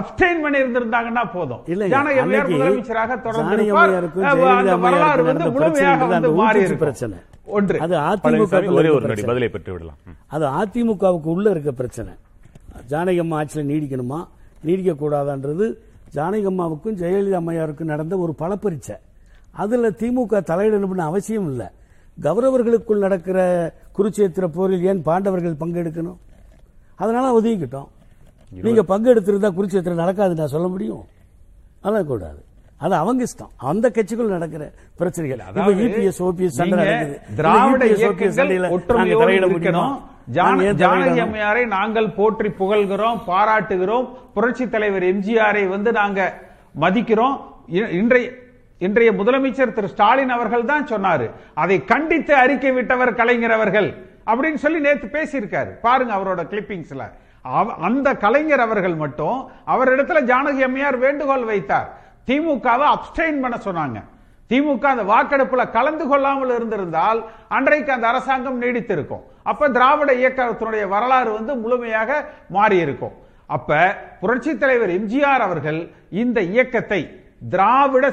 அப்டைன் பண்ணி இருந்திருந்தாங்கன்னா போதும் இல்லைங்க, ஜானகி அம்மையார் அன்னைக்கு முதலமைச்சராக அந்த வரலாறு வந்து முழுமையாக வந்து மாறி பிரச்சனை. ஒன்று. அது அதிமுக ஒரே ஒரு நடி பதிலை பெற்று விடலாம். அது அதிமுகவுக்கு உள்ள இருக்க பிரச்சனை. ஜானகி அம்மா ஆட்சியில் நீடிக்கணுமா? நீடிக்க கூடாதான்றது ஜானகி அம்மாவுக்கும் ஜெயலலிதா அம்மையாருக்கும் நடந்த ஒரு பலப்பரீட்சை அதுல திமுக தலையிடணும்னு அவசியம் இல்லை. கௌரவர்களுக்குள் நடக்கிற குருச்சேத்திர போரில் ஏன் பாண்டவர்கள் பங்கெடுக்கணும்? அதனால ஒதுங்கிக்கிட்டோம். நீங்க பங்கெடுத்திருந்தா குருச்சேத்திரம் நடக்காது நான் சொல்ல முடியும்? அதெல்லாம் கூடாது. அது அவங்க இஷ்டம். அந்த கட்சிக்குள் நடக்கிற பிரச்சனைகள். அதாவது இபிஎஸ் ஓபிஎஸ் சண்டை நீங்க நடக்குது. இந்த திராவிட இயக்கங்கள் சண்டையில தலையிட முடியுமா? ஜானகி? அம்மையாரை நாங்கள் போற்றி புகழ்கிறோம் பாராட்டுகிறோம். புரட்சி தலைவர் எம்ஜிஆரை வந்து நாங்க மதிக்கிறோம். இன்றைய இன்றைய முதலமைச்சர் திரு ஸ்டாலின் அவர்கள் தான் சொன்னாரு அதை கண்டித்து அறிக்கை விட்டவர் கலைஞர் அவர்கள். அப்படின்னு சொல்லி நேற்று பேசியிருக்காரு. பாருங்க அவரோட கிளிப்பிங்ஸ்ல அவ- அந்த கலைஞர் அவர்கள் மட்டும் அவரிடத்துல ஜானகி அம்மையார் வேண்டுகோள் வைத்தார். திமுகவை அப்டைன் பண்ண சொன்னாங்க. திமுக அந்த வாக்கெடுப்புல கலந்து கொள்ளாமல் இருந்திருந்தால் அன்றைக்கு அந்த அரசாங்கம் நீடித்திருக்கும். அப்ப திராவிட இயக்கத்தினுடைய வரலாறு வந்து முழுமையாக மாறி இருக்கும் அப்ப புரட்சி தலைவர் எம்ஜிஆர் அவர்கள் இந்த இயக்கத்தை திராவிட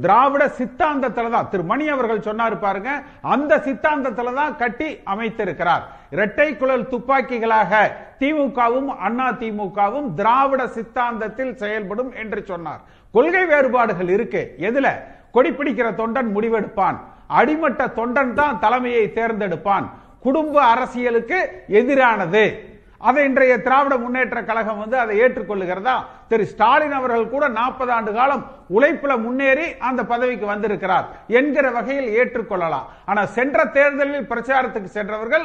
திராவிட சித்தாந்தத்துல தான் திரு மணி அவர்கள் சொன்னாரு பாருங்க அந்த சித்தாந்தத்துல தான் கட்டி அமைத்திருக்கிறார். இரட்டை குழல் துப்பாக்கிகளாக திமுகவும் அண்ணா திமுகவும் திராவிட சித்தாந்தத்தில் செயல்படும் என்று சொன்னார். கொள்கை வேறுபாடுகள் இருக்கு. எதுல? கொடி பிடிக்கிற தொண்டன் முடிவெடுப்பான். அடிமட்ட தொண்டன் தான் தலைமையை தேர்ந்தெடுப்பான். குடும்ப அரசியலுக்கு எதிரானது. அதை இன்றைய திராவிட முன்னேற்ற கழகம் வந்து அதை ஏற்றுக்கொள்ளுகிறதா? திரு ஸ்டாலின் அவர்கள் கூட நாற்பது ஆண்டு காலம் உழைப்புல முன்னேறி அந்த பதவிக்கு வந்திருக்கிறார் என்கிற வகையில் ஏற்றுக்கொள்ளலாம். ஆனா சென்ற தேர்தலில் பிரச்சாரத்துக்கு சென்றவர்கள்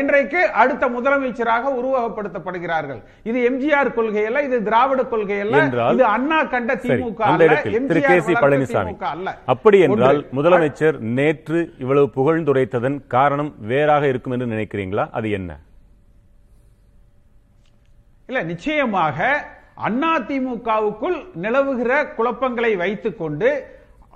இன்றைக்கு அடுத்த முதலமைச்சராக உருவகப்படுத்தப்படுகிறார்கள். இது எம்ஜிஆர் கொள்கை அல்ல இது திராவிட கொள்கை அல்ல இது அண்ணா கண்ட DMK Thiru K C Palaniswami. அப்படி என்றால். முதலமைச்சர் நேற்று இவ்வளவு புகழ்ந்துரைத்ததன் காரணம் வேறாக இருக்கும் என்று நினைக்கிறீங்களா? அது என்ன? இல்ல நிச்சயமாக அதிமுகவுக்குள் நிலவுகிற குழப்பங்களை வைத்துக்கொண்டு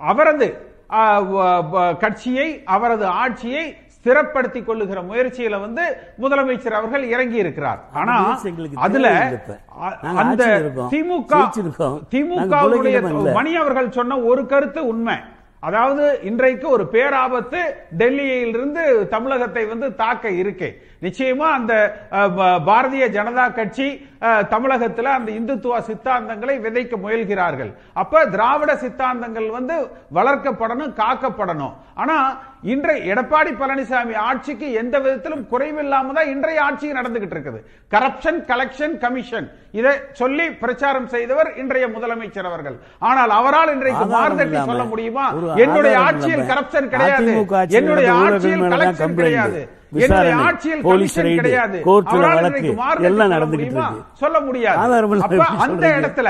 அவரது ஆ, வ- வ- கட்சியை அவரது ஆட்சியை ஸ்திரப்படுத்திக் கொள்ளுகிற முயற்சியில வந்து முதலமைச்சர் அவர்கள் இறங்கி இருக்கிறார் ஆனா அதுல அந்த. திமுக இல்ல. மணி அவர்கள் சொன்ன ஒரு கருத்து உண்மை அதாவது இன்றைக்கு ஒரு பேராபத்து டெல்லியிலிருந்து தமிழகத்தை வந்து தாக்க இருக்கு. நிச்சயமா அந்த ப- பாரதிய ஜனதா கட்சி தமிழகத்தில் அந்த இந்துத்துவ சித்தாந்தங்களை விதைக்க முயல்கிறார்கள். அப்ப திராவிட சித்தாந்தங்கள் வந்து வளர்க்கப்படணும் காக்கப்படணும். ஆனா இன்றைய எடப்பாடி பழனிசாமி ஆட்சிக்கு எந்த விதத்திலும் குறைவில்லாம தான் இன்றைய ஆட்சி நடந்துகிட்டு இருக்குது. கரப்ஷன் கலெக்ஷன் கமிஷன் இதை சொல்லி பிரச்சாரம் செய்தவர் இன்றைய முதலமைச்சர் அவர்கள். ஆனால் அவரால் இன்றைக்கு இல்லாம, சொல்ல முடியுமா? என்னுடைய ஆட்சியில் கரப்ஷன் கிடையாது. என்னுடைய ஆட்சியில் கலெக்ஷன். கிடையாது. எல்லாம் சொல்ல நடந்துகிட்டு முடியாது. அந்த? இடத்துல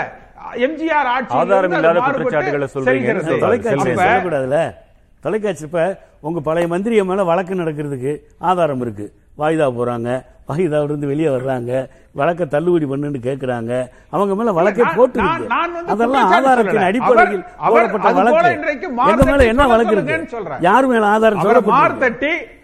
எம்ஜிஆர் ஆட்சி ஆதாரம் இல்லாத குற்றச்சாட்டுகளை சொல்றீங்க. செய்கிறது தொலைக்காட்சி தொலைக்காட்சி இப்ப உங்க பழைய மந்திரிய மேல வழக்கு நடக்கிறதுக்கு ஆதாரம் இருக்கு. வாய்தா போறாங்க வாய்தாவில இருந்து வெளியே வர்றாங்க வழக்க தள்ளுபடி பண்ணுன்னு கேக்குறாங்க. அவங்க மேல வழக்கை போட்டு அதெல்லாம் ஆதாரத்தின். அடிப்படையில் போடப்பட்ட வழக்கு. எங்க மேல என்ன வழக்கு? இருக்கு. யார் மேல ஆதாரம்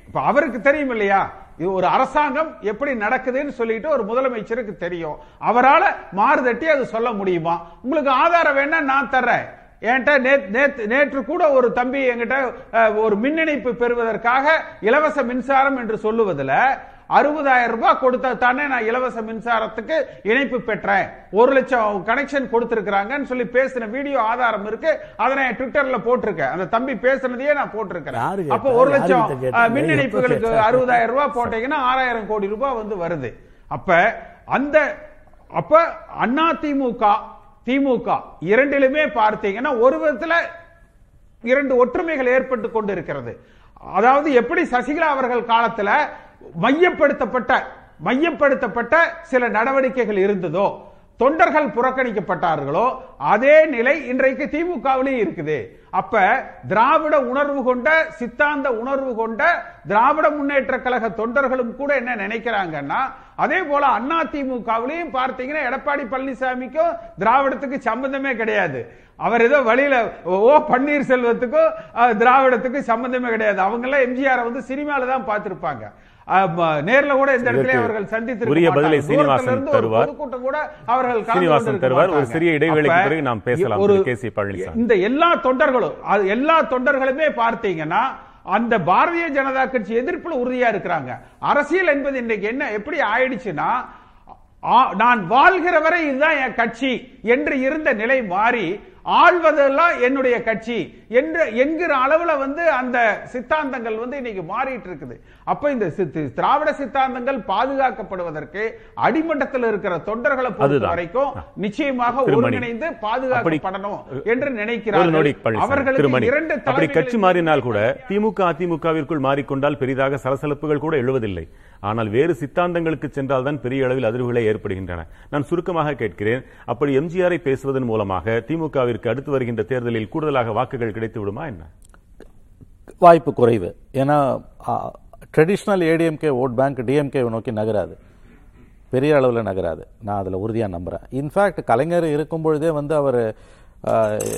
இப்ப அவருக்கு தெரியும் இல்லையா? இது ஒரு அரசாங்கம் எப்படி நடக்குதுன்னு சொல்லிட்டு ஒரு முதலமைச்சருக்கு தெரியும். அவரால மாறுதட்டி அது சொல்ல முடியுமா? உங்களுக்கு ஆதாரம் வேணா நான் தர்றேன். நேத்- நேத்து- நேற்று கூட ஒரு தம்பி என்கிட்ட அஹ், ஒரு மின் இணைப்பு பெறுவதற்காக இலவச மின்சாரம் என்று சொல்லுவதுல அறுபதாயிரம் ரூபாய் கொடுத்தா தானே நான் இலவச மின்சாரத்துக்கு இணைப்பு பெற்றேன். ஒரு லட்சம் கனெக்ஷன் கொடுத்திருக்கிறாங்கன்னு சொல்லி பேசின வீடியோ ஆதாரம் இருக்கு. அதை நான் ட்விட்டர்ல போட்டிருக்கேன். அந்த தம்பி பேசுனதையே நான் போட்டிருக்கிறேன்? அப்போ ஒரு லட்சம் மின் இணைப்புகளுக்கு? அறுபதாயிரம் ரூபாய் போட்டீங்கன்னா ஆறாயிரம் கோடி ரூபாய் வந்து வருது. அப்ப அந்த அப்ப அண்ணா திமுக இரண்டிலுமே பார்த்தீங்கன்னா ஒரு விதத்துல இரண்டு ஒற்றுமைகள் ஏற்பட்டு கொண்டிருக்கிறது. அதாவது எப்படி சசிகலா அவர்கள் காலத்துல மையப்படுத்தப்பட்ட மையப்படுத்தப்பட்ட சில நடவடிக்கைகள் இருந்ததோ தொண்டர்கள் புறக்கணிக்கப்பட்டார்களோ அதே நிலை இன்றைக்கு திமுகவிலேயும் இருக்குது. அப்ப திராவிட உணர்வு கொண்ட சித்தாந்த உணர்வு கொண்ட திராவிட முன்னேற்ற கழக தொண்டர்களும் கூட என்ன நினைக்கிறாங்கன்னா அதே போல அண்ணா திமுகவிலையும் பார்த்தீங்கன்னா எடப்பாடி பழனிசாமிக்கும் திராவிடத்துக்கு சம்பந்தமே கிடையாது. அவர் ஏதோ வழியில ஓ பன்னீர்செல்வத்துக்கும் அஹ், திராவிடத்துக்கும் சம்பந்தமே கிடையாது. அவங்க எல்லாம் எம்ஜிஆரை வந்து சினிமால தான் பார்த்திருப்பாங்க. நேர்ல கூட இந்த இடத்துல அவர்கள் சந்தித்து உரிய பதிலை சீனிவாசன் தருவார். கூட அவர்கள் சீனிவாசன் தருவார். ஒரு. சிறிய இடைவேளைக்கு பிறகு நாம் பேசலாம், ஒரு திரு கே. சி. பழனிசாமி. இந்த எல்லா தொண்டர்களும் எல்லா தொண்டர்களுமே பார்த்தீங்கன்னா அந்த பாரதிய ஜனதா கட்சி எதிர்ப்புல உறுதியா இருக்கிறாங்க அரசியல் என்பது இன்னைக்கு என்ன எப்படி ஆயிடுச்சுன்னா நான் வாழ்கிற வரை இதுதான் என் கட்சி என்று இருந்த நிலை மாறி ஆள்வதெல்லாம் என்னுடைய கட்சி என்று என்கிற அளவுல வந்து அந்த சித்தாந்தங்கள் வந்து இன்னைக்கு மாறிட்டு இருக்குது அப்ப இந்த திராவிட சித்தாந்தங்கள் பாதுகாக்கப்படுவதற்கு அடிமட்டத்தில் இருக்கிற தொண்டர்களை பொறுத்த. வரைக்கும் நிச்சயமாக. ஒருங்கிணைந்து பாதுகாக்கப்படணும் என்று நினைக்கிறார்கள் அவர்களுக்கு. இரண்டு அப்படி கட்சி மாறினால் கூட திமுக அதிமுகவிற்குள் மாறிக்கொண்டால் பெரிதாக சலசலப்புகள் கூட எழுவதில்லை ஆனால் வேறு சித்தாந்தங்களுக்கு சென்றால் தான் பெரிய அளவில் அதிர்வுகளை ஏற்படுகின்றன. நான் சுருக்கமாக கேட்கிறேன். அப்படி எம்ஜிஆரை பேசுவதன் மூலமாக திமுகவிற்கு அடுத்து வருகின்ற தேர்தலில் கூடுதலாக வாக்குகள் கிடைத்து விடுமா என்ன? வாய்ப்பு குறைவு. ஏன்னா traditional ADMK vote bank DMK நோக்கி நகராது. பெரிய அளவில் நகராது. நான் அதில் உறுதியாக நம்புகிறேன் இன்ஃபேக்ட் கலைஞர் இருக்கும் பொழுதே வந்து அவர்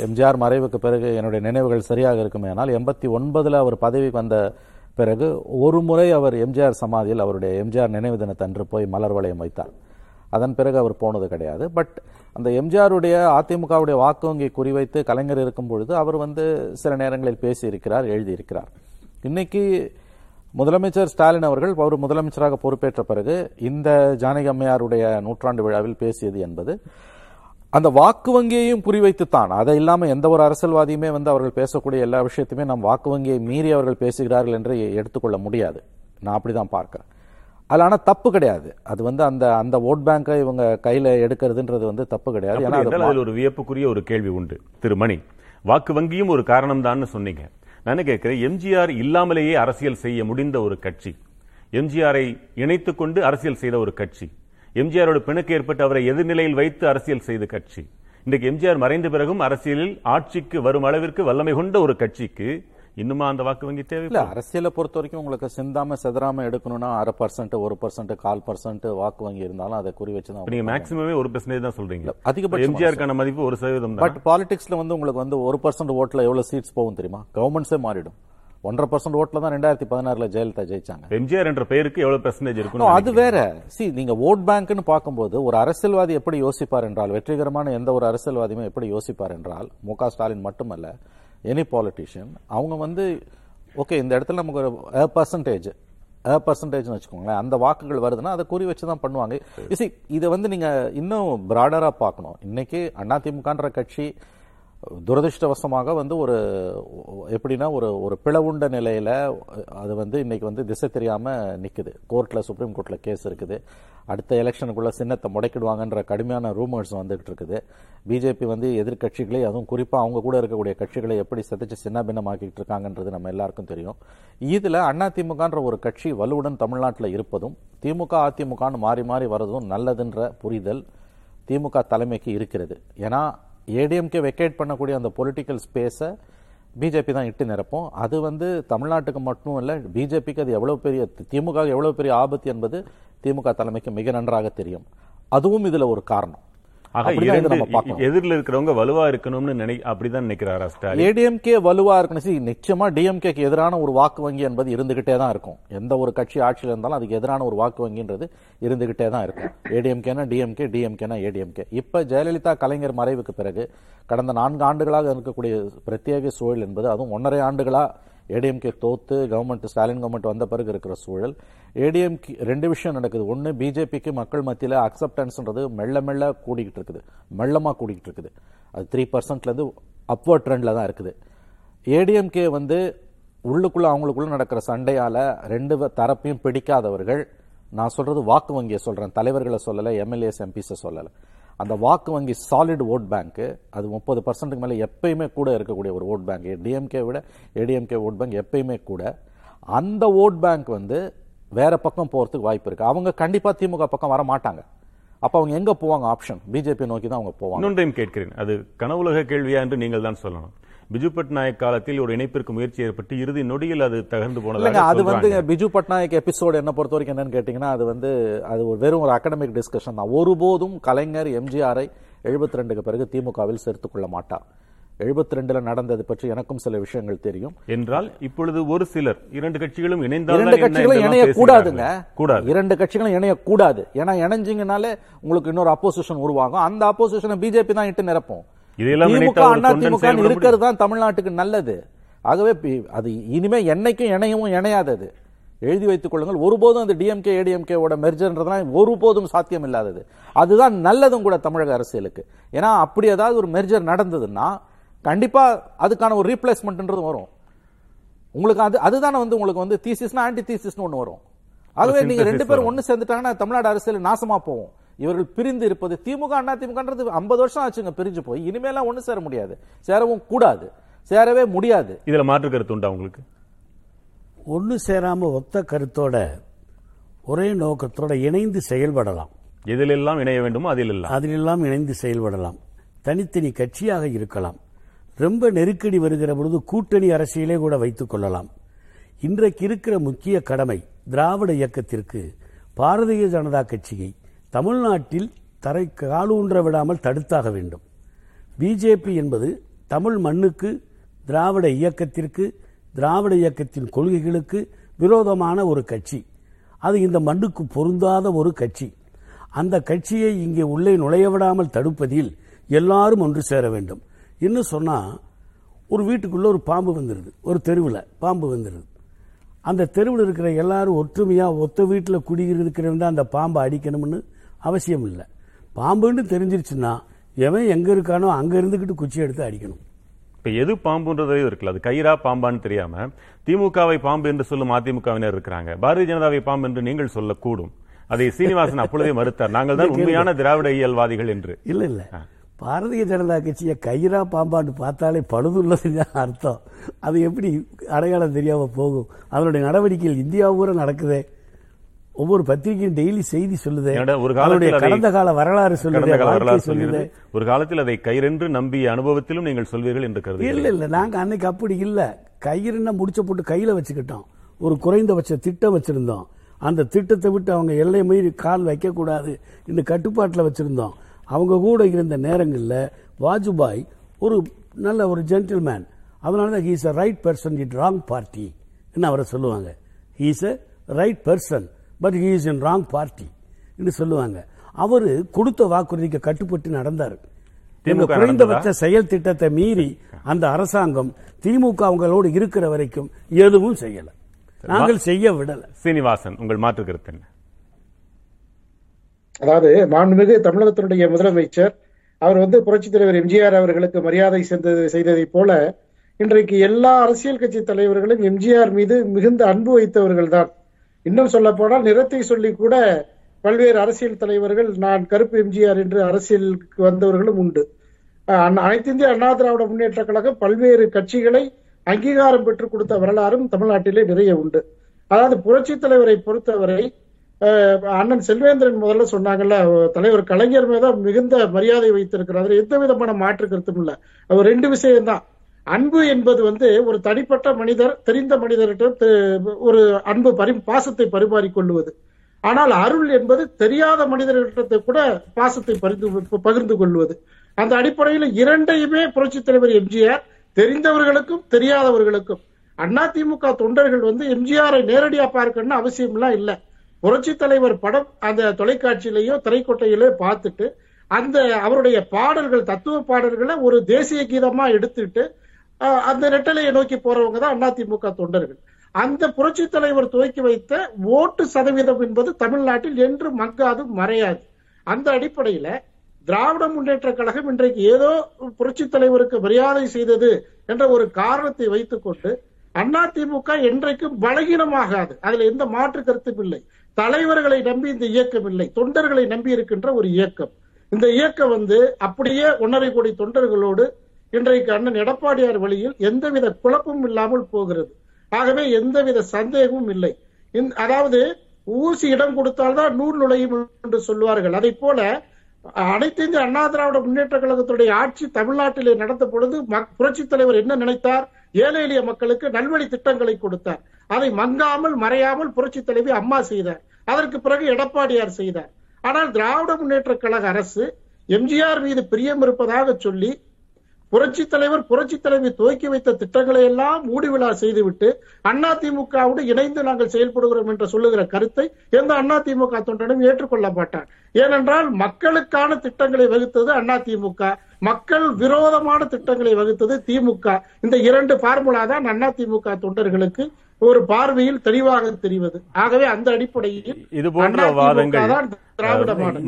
எம்ஜிஆர் மறைவுக்கு பிறகு என்னுடைய நினைவுகள் சரியாக இருக்குமே ஆனால் எண்பத்தி ஒன்பதில் அவர் பதவிக்கு வந்த பிறகு ஒரு முறை அவர் எம்ஜிஆர் சமாதியில் அவருடைய எம்ஜிஆர் நினைவு தினத்தன்று போய் மலர் வளையம் வைத்தார். அதன் பிறகு அவர் போனது கிடையாது. பட் அந்த எம்ஜிஆருடைய அதிமுகவுடைய வாக்கு வங்கி குறிவைத்து கலைஞர் இருக்கும் பொழுது அவர் வந்து சில நேரங்களில் பேசியிருக்கிறார் எழுதியிருக்கிறார். இன்னைக்கு முதலமைச்சர் ஸ்டாலின் அவர்கள் அவர் முதலமைச்சராக பொறுப்பேற்ற பிறகு இந்த ஜானகி அம்மையாருடைய நூற்றாண்டு விழாவில் பேசியது என்பது அந்த வாக்கு வங்கியையும் குறிவைத்துத்தான். அதை இல்லாம எந்த ஒரு அரசியல்வாதியுமே வந்து அவர்கள் பேசக்கூடிய எல்லா விஷயத்தையுமே நம் வாக்கு வங்கியை மீறி அவர்கள் பேசுகிறார்கள் என்று எடுத்துக்கொள்ள முடியாது. நான் அப்படி தான் பார்க்குறேன். அதில் ஆனால் தப்பு கிடையாது. அது வந்து அந்த அந்த ஓட் பேங்கை இவங்க கையில் எடுக்கிறதுன்றது வந்து தப்பு கிடையாது. ஏன்னா அதில் ஒரு வியப்புக்குரிய ஒரு கேள்வி உண்டு. திரு மணி வாக்கு வங்கியும் ஒரு காரணம் தான் சொன்னீங்க. நான் கேட்கிறேன்? எம்ஜிஆர் இல்லாமலேயே அரசியல் செய்ய முடிந்த ஒரு கட்சி எம்ஜிஆரை இணைத்துக் கொண்டு அரசியல் செய்த ஒரு கட்சி எம்ஜிஆரோட பிணக்கு ஏற்பட்டு அவரை எதிர்நிலையில் வைத்து அரசியல் செய்த கட்சி. இன்றைக்கு எம்ஜிஆர் மறைந்த பிறகும் அரசியலில் ஆட்சிக்கு வரும் அளவிற்கு வல்லமை கொண்ட ஒரு கட்சிக்கு இன்னுமா அந்த வாக்கு வங்கி தேவை? இல்ல அரசியலை பொறுத்த வரைக்கும் உங்களுக்கு சிந்தாம செதறாம எடுக்கணும்னா அரை பர்சன்ட் ஒரு பர்சன்ட் கால் பர்சன்ட் வாக்கு வங்கி இருந்தாலும் அதை குறி வச்சு தான் நீங்க மேக்சிமமே ஒரு பெர்சன்டேஜ் தான் சொல்றீங்க. அதிகபட்சமா எம்ஜிஆருக்கான மதிப்பு ஒரு சதவீதம் பட் பாலிடிக்ஸ்ல வந்து உங்களுக்கு வந்து ஒரு பர்சன்ட் ஓட்ல எவ்வளவு சீட்ஸ் போகும் தெரியுமா? கவர்மெண்ட்ஸே மாறிடும். ஒன்றரை பர்சன்ட் ஓட்ல தான் ரெண்டாயிரத்தி பதினாறுல ஜெயலலிதா ஜெயிச்சாங்க. எம்ஜிஆர் என்ற பெயருக்கு எவ்வளவு பெர்சன்டேஜ் இருக்கும் அது வேற. சி நீங்க ஓட் பேங்க்னு பார்க்கும்போது ஒரு அரசியல்வாதி எப்படி யோசிப்பார் என்றால் வெற்றிகரமான எந்த ஒரு அரசியல்வாதியுமே எப்படி யோசிப்பார் என்றால் மு ஸ்டாலின் மட்டுமல்ல எனி பாலிட்டிஷியன் அவங்க வந்து ஓகே இந்த இடத்துல நமக்கு ஒரு பர்சன்டேஜ் பர்சன்டேஜ்னு வச்சுக்கோங்களேன் அந்த வாக்குகள் வருதுன்னா அதை குறி வச்சு தான் பண்ணுவாங்க இதை வந்து நீங்க இன்னும் பிராடரா பார்க்கணும். இன்னைக்கு அதிமுகன்ற கட்சி துரதிருஷ்டவசமாக வந்து ஒரு எப்படின்னா ஒரு ஒரு பிளவுண்ட நிலையில் அது வந்து இன்னைக்கு வந்து திசை தெரியாமல் நிற்குது கோர்ட்டில் சுப்ரீம் கோர்ட்டில் கேஸ் இருக்குது. அடுத்த எலெக்ஷனுக்குள்ளே சின்னத்தை முடக்கிடுவாங்கன்ற கடுமையான ரூமர்ஸ் வந்துகிட்டு இருக்குது பிஜேபி வந்து எதிர்கட்சிகளை அதுவும் குறிப்பாக அவங்க கூட இருக்கக்கூடிய கட்சிகளை எப்படி சிதைச்சு சின்ன பின்னமாக்கிட்டு இருக்காங்கன்றது நம்ம எல்லாருக்கும் தெரியும். இதில் அதிமுகன்ற ஒரு கட்சி வலுவுடன் தமிழ்நாட்டில் இருப்பதும் திமுக அதிமுகன்னு மாறி மாறி வர்றதும் நல்லதுன்ற புரிதல் திமுக தலைமைக்கு இருக்கிறது. ஏன்னா ஏடிஎம்கே வெக்கேட் பண்ணக்கூடிய அந்த பொலிட்டிக்கல் ஸ்பேஸை பிஜேபி தான் இட்டு நிரப்பும். அது வந்து தமிழ்நாட்டுக்கு மட்டும் இல்லை பிஜேபிக்கு அது எவ்வளோ பெரிய திமுக எவ்வளோ பெரிய ஆபத்து என்பது திமுக தலைமைக்கு மிக நன்றாக தெரியும். அதுவும் இதில் ஒரு காரணம். எதிரில் இருக்கிறவங்க வலுவா இருக்கணும்னு நினை அப்படிதான் நினைக்கிறாரா ஸ்டாலின் ஏடிஎம்கே வலுவா இருக்கணும் See, நிச்சயமா டிஎம்கேக்கு எதிரான ஒரு வாக்கு வங்கி என்பது இருந்துகிட்டே தான் இருக்கும். எந்த ஒரு கட்சி ஆட்சியில் இருந்தாலும் அதுக்கு எதிரான ஒரு வாக்கு வங்கின்றது இருந்துகிட்டே தான் இருக்கும். ஏடிஎம்கேனா டிஎம்கே டிஎம்கேனா ஏடிஎம்கே. இப்ப ஜெயலலிதா கலைஞர் மறைவுக்கு பிறகு கடந்த நான்கு ஆண்டுகளாக இருக்கக்கூடிய பிரத்யேக சூழல் என்பது அதுவும் ஒன்றரை ஆண்டுகளா ஏடிஎம்கே தோத்து கவர்மெண்ட் ஸ்டாலின் கவர்மெண்ட் வந்த பிறகு இருக்கிற சூழல். ஏடிஎம்கே ரெண்டு விஷயம் நடக்குது. ஒன்று பிஜேபிக்கு மக்கள் மத்தியில் அக்செப்டன்ஸ்ன்றது மெல்ல மெல்ல கூடிக்கிட்டு இருக்குது. மெல்லமாக கூடிக்கிட்டு இருக்குது. அது த்ரீ பர்சன்ட்லேருந்து அப்வர்ட் ட்ரெண்டில் தான் இருக்குது. ஏடிஎம்கே வந்து உள்ளுக்குள்ளே அவங்களுக்குள்ள நடக்கிற சண்டையால் ரெண்டு தரப்பையும் பிடிக்காதவர்கள் நான் சொல்கிறது வாக்கு வங்கியை சொல்கிறேன் தலைவர்களை சொல்லலை எம்எல்ஏஸ் எம்பிஸை சொல்லலை. அந்த வாக்கு வங்கி சாலிட் ஓட் பேங்க்கு அது முப்பது பர்சன்ட்டுக்கு மேலே எப்பயுமே கூட இருக்கக்கூடிய ஒரு ஓட் பேங்க் டிஎம்கே விட ஏடிஎம்கே ஓட் பேங்க் எப்பயுமே கூட. அந்த ஓட் பேங்க் வந்து வேற பக்கம் போகிறதுக்கு வாய்ப்பு இருக்குது அவங்க கண்டிப்பாக திமுக பக்கம் வர மாட்டாங்க. அப்போ அவங்க எங்கே போவாங்க? ஆப்ஷன் பிஜேபி நோக்கி தான் அவங்க போவாங்க. இன்னொன்றையும் கேட்கிறேன். அது கனவுலக கேள்வியா என்று நீங்கள் தான் சொல்லணும். பிஜு பட்நாயக் காலத்தில் ஒரு இணைப்பிற்கு முயற்சி ஏற்பட்டு இறுதி நொடியில் அது தகர்ந்து போனதாக அது வந்து. பிஜு பட்நாயக் எபிசோடு என்ன பொறுத்த வரைக்கும் என்னன்னு கேட்டீங்கன்னா அது வந்து அது ஒரு வெறும் ஒரு அகடமிக் டிஸ்கஷன் தான். ஒருபோதும் கலைஞர் எம்ஜிஆரை 72 ரெண்டுக்கு பிறகு திமுகவில் சேர்த்துக் கொள்ள மாட்டார். 72 ரெண்டுல நடந்தது பற்றி எனக்கும் சில விஷயங்கள் தெரியும். என்றால் இப்பொழுது ஒரு சிலர் இரண்டு கட்சிகளும் இணைந்தால் இரண்டு கட்சிகளும் இணைய கூடாதுங்க. கூடாது. இரண்டு கட்சிகளும் இணைய கூடாது. ஏன்னா இணைஞ்சிங்கனாலே உங்களுக்கு இன்னொரு அப்போசிஷன் உருவாகும். அந்த அப்போசிஷனை பிஜேபி தான் இட்டு நிரப்பும். செயல்பட இருக்கிறது தான் தமிழ்நாட்டுக்கு நல்லது. ஆகவே அது இனிமே என்னைக்கும் இணையவும் இணையாதது எழுதி வைத்துக் கொள்ளுங்கள் ஒருபோதும் அந்த டிஎம்கே ஏடிஎம்கே ஓட மெர்ஜர்ன்றதுலாம் ஒருபோதும் சாத்தியம் இல்லாதது அதுதான் நல்லதும் கூட தமிழக அரசியலுக்கு. ஏன்னா அப்படி ஏதாவது ஒரு மெர்ஜர் நடந்ததுன்னா கண்டிப்பா அதுக்கான ஒரு ரீப்ளேஸ்மெண்ட்ன்றது வரும். உங்களுக்கு அது அதுதானே வந்து உங்களுக்கு வந்து தீசிஸ்னா ஆன்டி தீசிஸ்னு ஒன்று வரும். ஆகவே நீங்க ரெண்டு பேரும். ஒன்னு சேர்ந்துட்டாங்கன்னா தமிழ்நாடு அரசியல் நாசமா போகும். இவர்கள் பிரிந்து இருப்பது திமுக அண்ணா திமுகன்றது ஐம்பது வருஷம் ஆச்சுங்க பிரிஞ்சு போய். இனிமேலாம் ஒண்ணு சேர முடியாது. சேரவும் கூடாது. சேரவே முடியாது. இதுல மாற்று கருத்து உண்டா உங்களுக்கு? ஒன்று சேராம ஒத்த கருத்தோட ஒரே நோக்கத்தோட இணைந்து செயல்படலாம். எதிலெல்லாம் இணைய வேண்டுமோ அதிலெல்லாம். அதிலெல்லாம் இணைந்து செயல்படலாம். தனித்தனி கட்சியாக இருக்கலாம். ரொம்ப நெருக்கடி வருகிற பொழுது கூட்டணி அரசியலே கூட வைத்துக் கொள்ளலாம். இன்றைக்கு இருக்கிற முக்கிய கடமை திராவிட இயக்கத்திற்கு பாரதிய ஜனதா கட்சியை தமிழ்நாட்டில் தரை காலூன்ற விடாமல் தடுத்தாக வேண்டும். பிஜேபி என்பது தமிழ் மண்ணுக்கு திராவிட இயக்கத்திற்கு திராவிட இயக்கத்தின் கொள்கைகளுக்கு விரோதமான ஒரு கட்சி. அது இந்த மண்ணுக்கு பொருந்தாத ஒரு கட்சி. அந்த கட்சியை இங்கே உள்ளே நுழைய விடாமல் தடுப்பதில் எல்லாரும் ஒன்று சேர வேண்டும். இன்னும் சொன்னால் ஒரு வீட்டுக்குள்ள ஒரு பாம்பு வந்துடுது ஒரு தெருவில் பாம்பு வந்துடுது அந்த தெருவில் இருக்கிற எல்லாரும் ஒற்றுமையாக ஒத்த வீட்டில் குடியிருக்கிறவன் தான் அந்த பாம்பை அடிக்கணும்னு அவசியம் இல்லை பாம்புன்னு தெரிஞ்சிருச்சுன்னா எவன் எங்க இருக்கானோ அங்க இருந்துகிட்டு குச்சி எடுத்து அடிக்கணும். இப்ப எது பாம்புன்றதே இருக்குல்ல அது கயிறா பாம்பான்னு தெரியாம திமுகவை பாம்பு என்று சொல்லும் அதிமுகவினர் இருக்கிறாங்க. பாரதிய ஜனதாவை பாம்பு என்று நீங்கள் சொல்லக்கூடும். அதை சீனிவாசன் அப்பொழுதே மறுத்தார். நாங்கள் தான் உண்மையான திராவிட இயல்வாதிகள் என்று. இல்ல இல்ல. பாரதிய ஜனதா கட்சியை கயிறா பாம்பான்னு பார்த்தாலே பழுதுள்ளதுன்னு அர்த்தம். அது எப்படி அடையாளம் தெரியாம போகும்? அதனுடைய நடவடிக்கைகள் இந்தியா பூரா நடக்குதே. ஒவ்வொரு பத்திரிகையும் டெய்லி செய்தி சொல்லுதே. ஒரு காலத்தில் கடந்த கால வரலாறு சொல்லுதே வரலாறு சொல்லுதே. ஒரு காலத்தில் அதை கயிறென்று நம்பிய அனுபவத்திலும் நீங்கள் சொல்வீர்கள் என்று இல்ல கருதுகிறேன். இல்ல நாங்க அன்னைக்கு அப்படி இல்ல. கயிறுன்னா முடிச்ச போட்டு கையில வச்சுக்கிட்டோம். ஒரு குறைந்தபட்ச திட்டம் வச்சிருந்தோம். அந்த திட்டத்தை விட்டு அவங்க எல்லை மீறி கால் வைக்க கூடாது இந்த கட்டுப்பாட்டில் வச்சிருந்தோம். அவங்க கூட இருந்த நேரங்கள்ல வாஜ்பாய் ஒரு நல்ல ஒரு ஜென்டில்மேன் அதனால தான் he's a right person it wrong party அவரை சொல்லுவாங்க? He's a right person but he is in wrong party என்று சொல்லுவாங்க. அவரு கொடுத்த வாக்குறுதிக்கு கட்டுப்பட்டு நடந்தார். குறைந்தபட்ச செயல் திட்டத்தை மீறி அந்த அரசாங்கம் திமுக அவங்களோடு இருக்கிற வரைக்கும் எதுவும் செய்யல. நாங்கள் செய்ய விடல. சீனிவாசன் உங்கள் மாற்று கருத்து என்ன? அதாவது மாண்புமிகு தமிழகத்தினுடைய முதலமைச்சர் அவர் வந்து புரட்சித் தலைவர் எம்ஜிஆர் அவர்களுக்கு மரியாதை செய்தது செய்ததைப் போல இன்றைக்கு எல்லா அரசியல் கட்சி தலைவர்களும் எம்ஜிஆர் மீது மிகுந்த அன்பு வைத்தவர்கள் தான் இன்னும் சொல்ல போனால் நிறத்தை சொல்லி கூட பல்வேறு அரசியல் தலைவர்கள் நான் கருப்பு எம்ஜிஆர் என்று அரசியலுக்கு வந்தவர்களும் உண்டு. அனைத்து இந்திய அண்ணா திராவிட முன்னேற்ற கழகம் பல்வேறு கட்சிகளை அங்கீகாரம் பெற்றுக் கொடுத்த வரலாறும் தமிழ்நாட்டிலே நிறைய உண்டு. அதாவது புரட்சித் தலைவரை பொறுத்தவரை அண்ணன் செல்வேந்திரன் முதல்ல சொன்னாங்கல்ல தலைவர் கலைஞர் மீத மிகுந்த மரியாதை வைத்திருக்கிறார். எந்த விதமான மாற்று கருத்தும் இல்ல. அவர் ரெண்டு விஷயம்தான். அன்பு என்பது வந்து ஒரு தனிப்பட்ட மனிதர் தெரிந்த மனிதர்கிட்ட ஒரு அன்பு பரி பாசத்தை பரிமாறிக்கொள்வது ஆனால் அருள் என்பது தெரியாத மனிதர்களிடத்தை கூட பாசத்தை பரிந்து பகிர்ந்து கொள்வது. அந்த அடிப்படையில் இரண்டையுமே புரட்சித் தலைவர் எம்ஜிஆர் தெரிந்தவர்களுக்கும் தெரியாதவர்களுக்கும். அண்ணா திமுக தொண்டர்கள் வந்து எம்ஜிஆரை நேரடியா பார்க்கணும்னு அவசியம் எல்லாம் இல்ல. புரட்சித் தலைவர் படம் அந்த தொலைக்காட்சியிலேயோ திரைக்கோட்டையிலோ பார்த்துட்டு அந்த அவருடைய பாடல்கள் தத்துவ பாடல்களை ஒரு தேசிய கீதமா எடுத்துட்டு அந்த நெட்டலையை நோக்கி போறவங்க தான் அதிமுக தொண்டர்கள். அந்த புரட்சி தலைவர் துவக்கி வைத்த ஓட்டு சதவீதம் என்பது தமிழ்நாட்டில் என்று மங்காது மறையாது. அந்த அடிப்படையில திராவிட முன்னேற்ற கழகம் இன்றைக்கு ஏதோ புரட்சி தலைவருக்கு மரியாதை செய்தது என்ற ஒரு காரணத்தை வைத்துக்கொண்டு அதிமுக என்றைக்கும் பலகீனமாகாது. அதுல எந்த மாற்று கருத்தும் இல்லை. தலைவர்களை நம்பி இந்த இயக்கம் இல்லை. தொண்டர்களை நம்பி இருக்கின்ற ஒரு இயக்கம். இந்த இயக்கம் வந்து அப்படியே ஒன்றரை கோடி தொண்டர்களோடு இன்றைக்கு அண்ணன் எடப்பாடியார் வழியில் எந்தவித குழப்பமும் இல்லாமல் போகிறது. ஆகவே எந்தவித சந்தேகமும் இல்லை. அதாவது ஊசி இடம் கொடுத்தால்தான் நூல் நுழையும் என்று சொல்வார்கள் அதை போல அனைத்து இந்திய அண்ணா திராவிட முன்னேற்ற கழகத்துடைய ஆட்சி தமிழ்நாட்டிலே நடந்த பொழுது புரட்சி புரட்சித் தலைவர் என்ன நினைத்தார்? ஏழை எளிய மக்களுக்கு நல்வழி திட்டங்களை கொடுத்தார். அதை மங்காமல் மறையாமல் புரட்சித் தலைவி அம்மா செய்தார். அதற்கு பிறகு எடப்பாடியார் செய்தார். ஆனால் திராவிட முன்னேற்ற கழக அரசு எம்ஜிஆர் மீது பிரியம் இருப்பதாக சொல்லி புரட்சி தலைவர் புரட்சி தலைவி துவக்கி வைத்த திட்டங்களை எல்லாம் மூடி விழா செய்துவிட்டு அதிமுகவோடு இணைந்து நாங்கள் செயல்படுகிறோம் என்று சொல்லுகிற கருத்தை எந்த அதிமுக தொண்டனும் ஏற்றுக்கொள்ள மாட்டார். ஏனென்றால் மக்களுக்கான திட்டங்களை வகுத்தது அதிமுக மக்கள் விரோதமான திட்டங்களை வகுத்தது திமுக. இந்த இரண்டு பார்முலா தான் அதிமுக தொண்டர்களுக்கு ஒரு பார்வையில் தெளிவாக தெரிவது. ஆகவே அந்த அடிப்படையில் இது போன்ற வாதங்கள்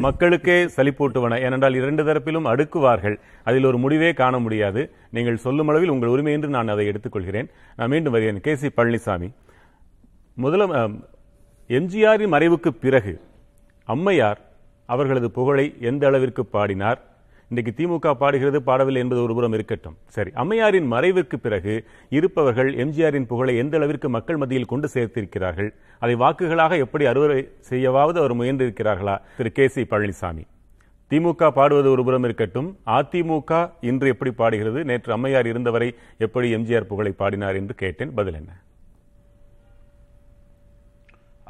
மக்களுக்கே சலிப்பூட்டுவன ஏனென்றால் இரண்டு தரப்பிலும் அடுக்குவார்கள். அதில் ஒரு முடிவே காண முடியாது. நீங்கள் சொல்லும் அளவில் உங்கள் உரிமை என்று நான் அதை எடுத்துக்கொள்கிறேன். நான் மீண்டும் வருகிறேன். K C Palaniswami. முதல எம்ஜிஆரின் மறைவுக்கு பிறகு அம்மையார் அவர்களது புகழை எந்த அளவிற்கு பாடினார்? இன்றைக்கு திமுக பாடுகிறது பாடவில்லை என்பது ஒருபுறம் இருக்கட்டும். சரி அம்மையாரின் மறைவிற்கு பிறகு இருப்பவர்கள் எம்ஜிஆரின் புகழை எந்த அளவிற்கு மக்கள் மத்தியில் கொண்டு சேர்த்திருக்கிறார்கள்? அதை வாக்குகளாக எப்படி அறுவடை செய்யவாவது அவர் முயன்றிருக்கிறார்களா? Thiru. K. C. Palaniswami. DMK பாடுவது ஒருபுறம் இருக்கட்டும். அதிமுக இன்று எப்படி பாடுகிறது? நேற்று அம்மையார் இருந்தவரை எப்படி எம்ஜிஆர் புகழை பாடினார் என்று கேட்டேன். பதில் என்ன?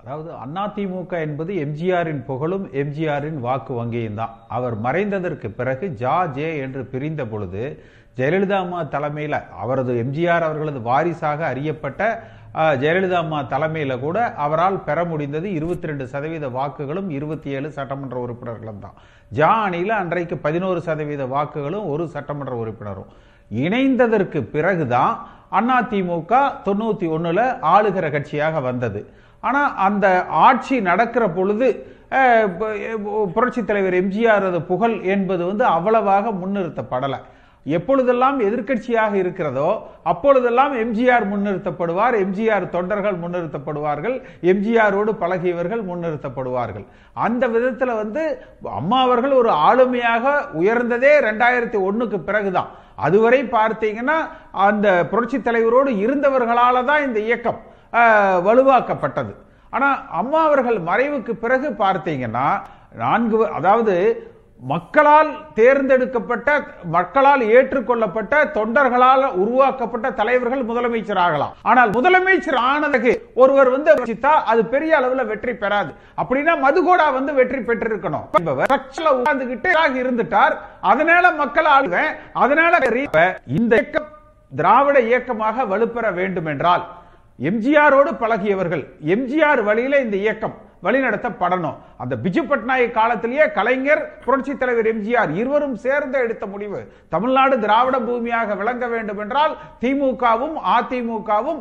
அதாவது அதிமுக என்பது எம்ஜிஆரின் புகழும் எம்ஜிஆரின் வாக்கு வங்கியும் தான். அவர் மறைந்ததற்கு பிறகு ஜா ஜே என்று பிரிந்த பொழுது ஜெயலலிதா அம்மா தலைமையில் அவரது எம்ஜிஆர் அவர்களது வாரிசாக அறியப்பட்ட ஜெயலலிதா அம்மா தலைமையில் கூட அவரால் பெற முடிந்தது இருபத்தி ரெண்டு சதவீத வாக்குகளும் இருபத்தி ஏழு சட்டமன்ற உறுப்பினர்களும் தான். ஜா அணியில் அன்றைக்கு பதினோரு சதவீத வாக்குகளும் ஒரு சட்டமன்ற உறுப்பினரும். இணைந்ததற்கு பிறகுதான் அதிமுக தொண்ணூற்றி ஒன்றில் ஆளுகிற கட்சியாக வந்தது. ஆனால் அந்த ஆட்சி நடக்கிற பொழுது புரட்சி புரட்சித் தலைவர் எம்ஜிஆர் புகழ் என்பது வந்து அவ்வளவாக முன்னிறுத்தப்படலை. எப்பொழுதெல்லாம் எதிர்க்கட்சியாக இருக்கிறதோ அப்பொழுதெல்லாம் எம்ஜிஆர் முன்னிறுத்தப்படுவார் எம்ஜிஆர் தொண்டர்கள் முன்னிறுத்தப்படுவார்கள் எம்ஜிஆரோடு பழகியவர்கள் முன்னிறுத்தப்படுவார்கள். அந்த விதத்தில் வந்து அம்மா அவர்கள் ஒரு ஆளுமையாக உயர்ந்ததே ரெண்டாயிரத்தி ஒண்ணுக்கு பிறகுதான். அதுவரை பார்த்தீங்கன்னா அந்த புரட்சி தலைவரோடு இருந்தவர்களால தான் இந்த இயக்கம். வலுவாக்கப்பட்டது. ஆனா அம்மா அவர்கள் மறைவுக்கு பிறகு பார்த்தீங்கன்னா நான்கு அதாவது மக்களால் தேர்ந்தெடுக்கப்பட்ட மக்களால் ஏற்றுக்கொள்ளப்பட்ட தொண்டர்களால் உருவாக்கப்பட்ட தலைவர்கள் முதலமைச்சர் ஆகலாம். ஆனால் முதலமைச்சர் ஆனதுக்கு ஒருவர் வந்து யோசித்தா அது பெரிய அளவுல வெற்றி பெறாது. அப்படின்னா மதுகோடா வந்து வெற்றி பெற்றிருக்கணும். உட்கார்ந்துகிட்டே இருந்துட்டார். அதனால மக்கள் ஆளுவேன் அதனால இந்த இயக்கம் திராவிட இயக்கமாக வலுப்பெற வேண்டும் என்றால் எம்ஜிஆரோடு பழகியவர்கள் எம்ஜிஆர் வழியில இந்த இயக்கம் வழிநடத்தப்படணும். அந்த பிஜு பட்நாயக் காலத்திலேயே கலைஞர் புரட்சி தலைவர் எம்ஜிஆர் இருவரும் சேர்ந்து எடுத்த முடிவு தமிழ்நாடு திராவிட பூமியாக விளங்க வேண்டும் என்றால் திமுகவும் அதிமுகவும்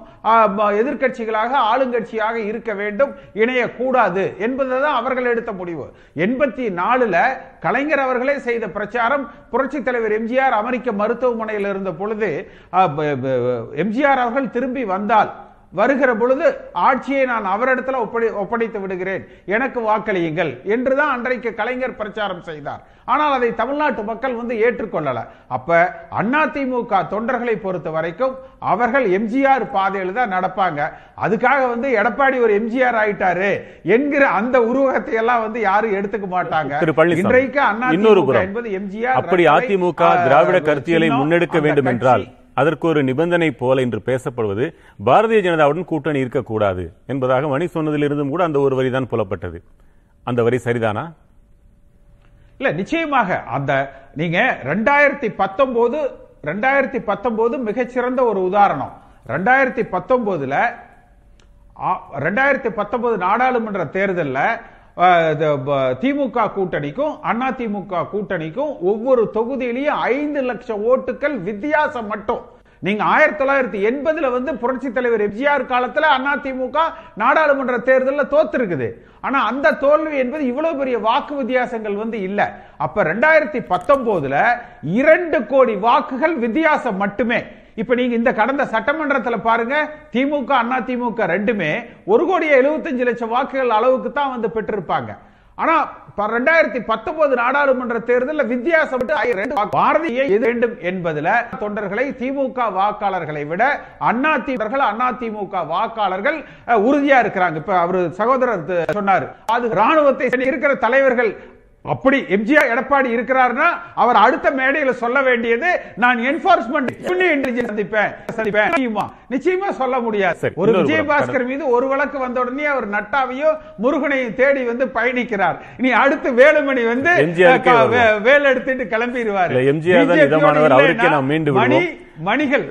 எதிர்க்கட்சிகளாக ஆளுங்கட்சியாக இருக்க வேண்டும் இணையக்கூடாது என்பதுதான் அவர்கள் எடுத்த முடிவு. எண்பத்தி நாலுல கலைஞர் அவர்களே செய்த பிரச்சாரம் புரட்சி தலைவர் எம்ஜிஆர் அமெரிக்க மருத்துவமனையில் இருந்த பொழுது அஹ், எம்ஜிஆர் அவர்கள் திரும்பி வந்தால் வருகிற பொழுது ஆட்சியை நான் அவரிடத்துல ஒப்படை ஒப்படைத்து விடுகிறேன். எனக்கு வாக்களியுங்கள் என்றுதான் அன்றைக்கு கலைஞர் பிரச்சாரம் செய்தார். ஆனால் அதை தமிழ்நாட்டு மக்கள் வந்து ஏற்றுக்கொள்ளல. அப்ப அதிமுக தொண்டர்களை பொறுத்த வரைக்கும் அவர்கள் எம்ஜிஆர் பாதையில தான் நடப்பாங்க. அதுக்காக வந்து எடப்பாடி ஒரு எம்ஜிஆர் ஆயிட்டாரு என்கிற அந்த உருவகத்தை எல்லாம் வந்து யாரும் எடுத்துக்க மாட்டாங்க. இன்றைக்கு புறம். என்பது எம்ஜிஆர் அப்படி அதிமுக திராவிட கருத்தியலை முன்னெடுக்க வேண்டும் என்றால் அதற்கு ஒரு நிபந்தனை போல என்று பேசப்படுவது பாரதிய ஜனதாவுடன் கூட்டணி இருக்கக்கூடாது என்பதாக மணி சொன்னதிலிருந்தும் கூட அந்த ஒரு வரிதான் புலப்பட்டது. அந்த வரி சரிதானா? இல்ல நிச்சயமாக அந்த நீங்க ரெண்டாயிரத்தி பத்தொன்பது ரெண்டாயிரத்தி பத்தொன்பது மிகச்சிறந்த ஒரு உதாரணம். ரெண்டாயிரத்தி பத்தொன்பதுல ரெண்டாயிரத்தி பத்தொன்பது நாடாளுமன்ற தேர்தல்ல திமுக கூட்டணிக்கும் அண்ணா திமுக கூட்டணிக்கும் ஒவ்வொரு தொகுதியிலையும் ஐந்து லட்சம் ஓட்டுகள் வித்தியாசம் மட்டும். நீங்க ஆயிரத்தி தொள்ளாயிரத்தி எண்பதுல வந்து புரட்சி தலைவர் எம்ஜிஆர் காலத்துல அண்ணா திமுக நாடாளுமன்ற தேர்தலில் தோத்துருக்குது. ஆனா அந்த தோல்வி என்பது இவ்வளவு பெரிய வாக்கு வித்தியாசங்கள் வந்து இல்ல. அப்ப ரெண்டாயிரத்தி பத்தொன்பதுல இரண்டு கோடி வாக்குகள் வித்தியாசம் மட்டுமே. இப்ப நீங்க இந்த கடந்த சட்டமன்றத்துல பாருங்க திமுக அண்ணா திமுக ரெண்டுமே ஒரு கோடியே எழுபத்தஞ்சு லட்சம் வாக்குகள் அளவுக்கு தான் வந்து பெற்றிருப்பாங்க. ஆனா ரெண்டாயிரத்தி பத்தொன்பது நாடாளுமன்ற தேர்தலில் வித்தியாசம் பாரதியை எது வேண்டும் என்பதுல தொண்டர்களை திமுக வாக்காளர்களை விட அண்ணா திமுக அண்ணா திமுக வாக்காளர்கள் உறுதியா இருக்கிறாங்க. இப்ப அவரு சகோதரர் சொன்னார். அது ராணுவத்தை இருக்கிற தலைவர்கள் அப்படி எம்ஜிஆர் எடப்பாடி இருக்கிறார்னா அவர் அடுத்த மேடையில சொல்ல வேண்டியது நான் என்போர்ஸ்மெண்ட் இன்டெலிஜென்ஸ் சந்திப்பேன். சந்திப்பேன். நிச்சயமா. சொல்ல முடியாது. ஒரு விஜயபாஸ்கர் மீது ஒரு வழக்கு வந்த உடனே அவர் நட்டாவையும் முருகனையும் தேடி வந்து பயணிக்கிறார். இனி அடுத்து வேலுமணி வந்து வேல் எடுத்துட்டு கிளம்பிடுவார். எம்ஜிஆர் மணி. மணிகள்.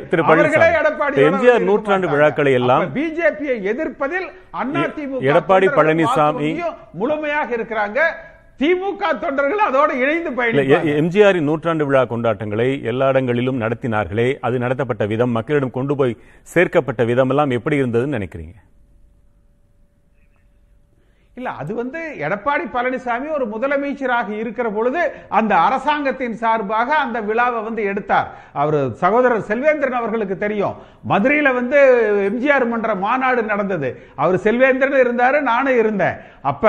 எம்ஜிஆர் நூற்றாண்டு. விழாக்களை எல்லாம் பிஜேபியை எதிர்ப்பதில் அண்ணா திமுக எடப்பாடி பழனிசாமி முழுமையாக இருக்கிறாங்க. திமுக தொண்டர்கள் அதோட இணைந்து எ- எம்ஜிஆரின் நூற்றாண்டு விழா கொண்டாட்டங்களை எல்லா இடங்களிலும் நடத்தினார்களே அது நடத்தப்பட்ட விதம் மக்களிடம் கொண்டு போய் சேர்க்கப்பட்ட விதம் எல்லாம் எப்படி இருந்ததுன்னு நினைக்கிறீங்க? இல்ல அது வந்து எடப்பாடி பழனிசாமி ஒரு முதலமைச்சராக இருக்கிற பொழுது அந்த அரசாங்கத்தின் சார்பாக அந்த விழாவை வந்து எடுத்தார். அவர் சகோதரர் செல்வேந்திரன் அவர்களுக்கு தெரியும். மதுரையில வந்து எம்ஜிஆர் மன்ற மாநாடு நடந்தது. அவர் செல்வேந்திரன் இருந்தாரு நானும் இருந்தேன். அப்ப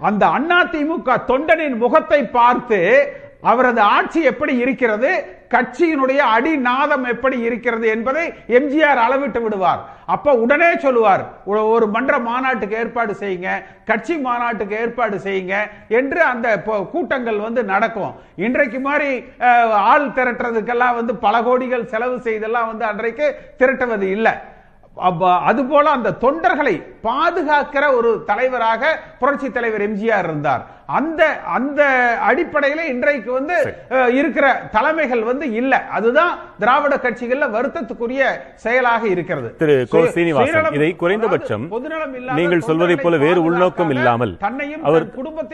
அந்த அண்ணா திமுக தொண்டனின் முகத்தை பார்த்து அவரது ஆட்சி எப்படி இருக்கிறது? கட்சியினுடைய அடிநாதம் எப்படி இருக்கிறது என்பதை எம்ஜிஆர் அளவிட்டு விடுவார். அப்ப உடனே சொல்லுவார் "ஒரு- மன்ற மாநாட்டுக்கு ஏற்பாடு செய்யுங்க கட்சி மாநாட்டுக்கு ஏற்பாடு செய்யுங்க என்று அந்த கூட்டங்கள் வந்து நடக்கும். இன்றைக்கு மாதிரி ஆள் திரட்டுறதுக்கெல்லாம் வந்து பல கோடிகள் செலவு செய்தெல்லாம் வந்து அன்றைக்கு திரட்டுவது இல்லை. அதுபோல அந்த தொண்டர்களை பாதுகாக்கிற ஒரு தலைவராக புரட்சி தலைவர் எம்ஜிஆர் இருந்தார். அந்த அந்த அடிப்படையில இன்றைக்கு வந்து இருக்கிற தலைமைகள் வந்து இல்ல. அதுதான் திராவிட கட்சிகள்ல வருத்தத்துக்குரிய செயலாக இருக்கிறது. திரு கோ சீனிவாசன் இதை குறைந்தபட்சம் நீங்கள் சொல்வதைப் போல வேறு உள்நோக்கம் இல்லாமல் தன்னையும் அவர்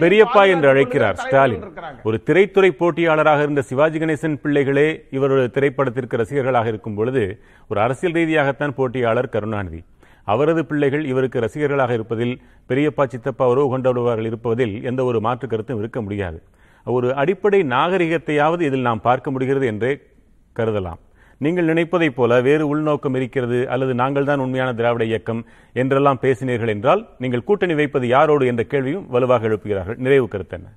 பெரியப்பா என்று அழைக்கிறார் ஸ்டாலின். ஒரு திரைத்துறை போட்டியாளராக இருந்த சிவாஜி கணேசன் பிள்ளைகளே இவருடைய திரைப்படத்திற்கு ரசிகர்களாக இருக்கும் பொழுது ஒரு அரசியல் ரீதியாகத்தான் போட்டியாளர் கருணாநிதி. அவரது பிள்ளைகள் இவருக்கு ரசிகர்களாக இருப்பதில் பெரியப்பா சித்தப்பா உறவு கொண்டவர்கள் இருப்பதில் எந்த ஒரு மாற்று கருத்தும் இருக்க முடியாது. ஒரு அடிப்படை நாகரிகத்தையாவது இதில் நாம் பார்க்க முடிகிறது என்றே கருதலாம். நீங்கள் நினைப்பதைப் போல வேறு உள்நோக்கம் இருக்கிறது அல்லது நாங்கள் தான் உண்மையான திராவிட இயக்கம் என்றெல்லாம் பேசினீர்கள் என்றால் நீங்கள் கூட்டணி வைப்பது யாரோடு என்ற கேள்வியும் வலுவாக எழுப்புகிறார்கள். நிறைவு கருத்து என்ன?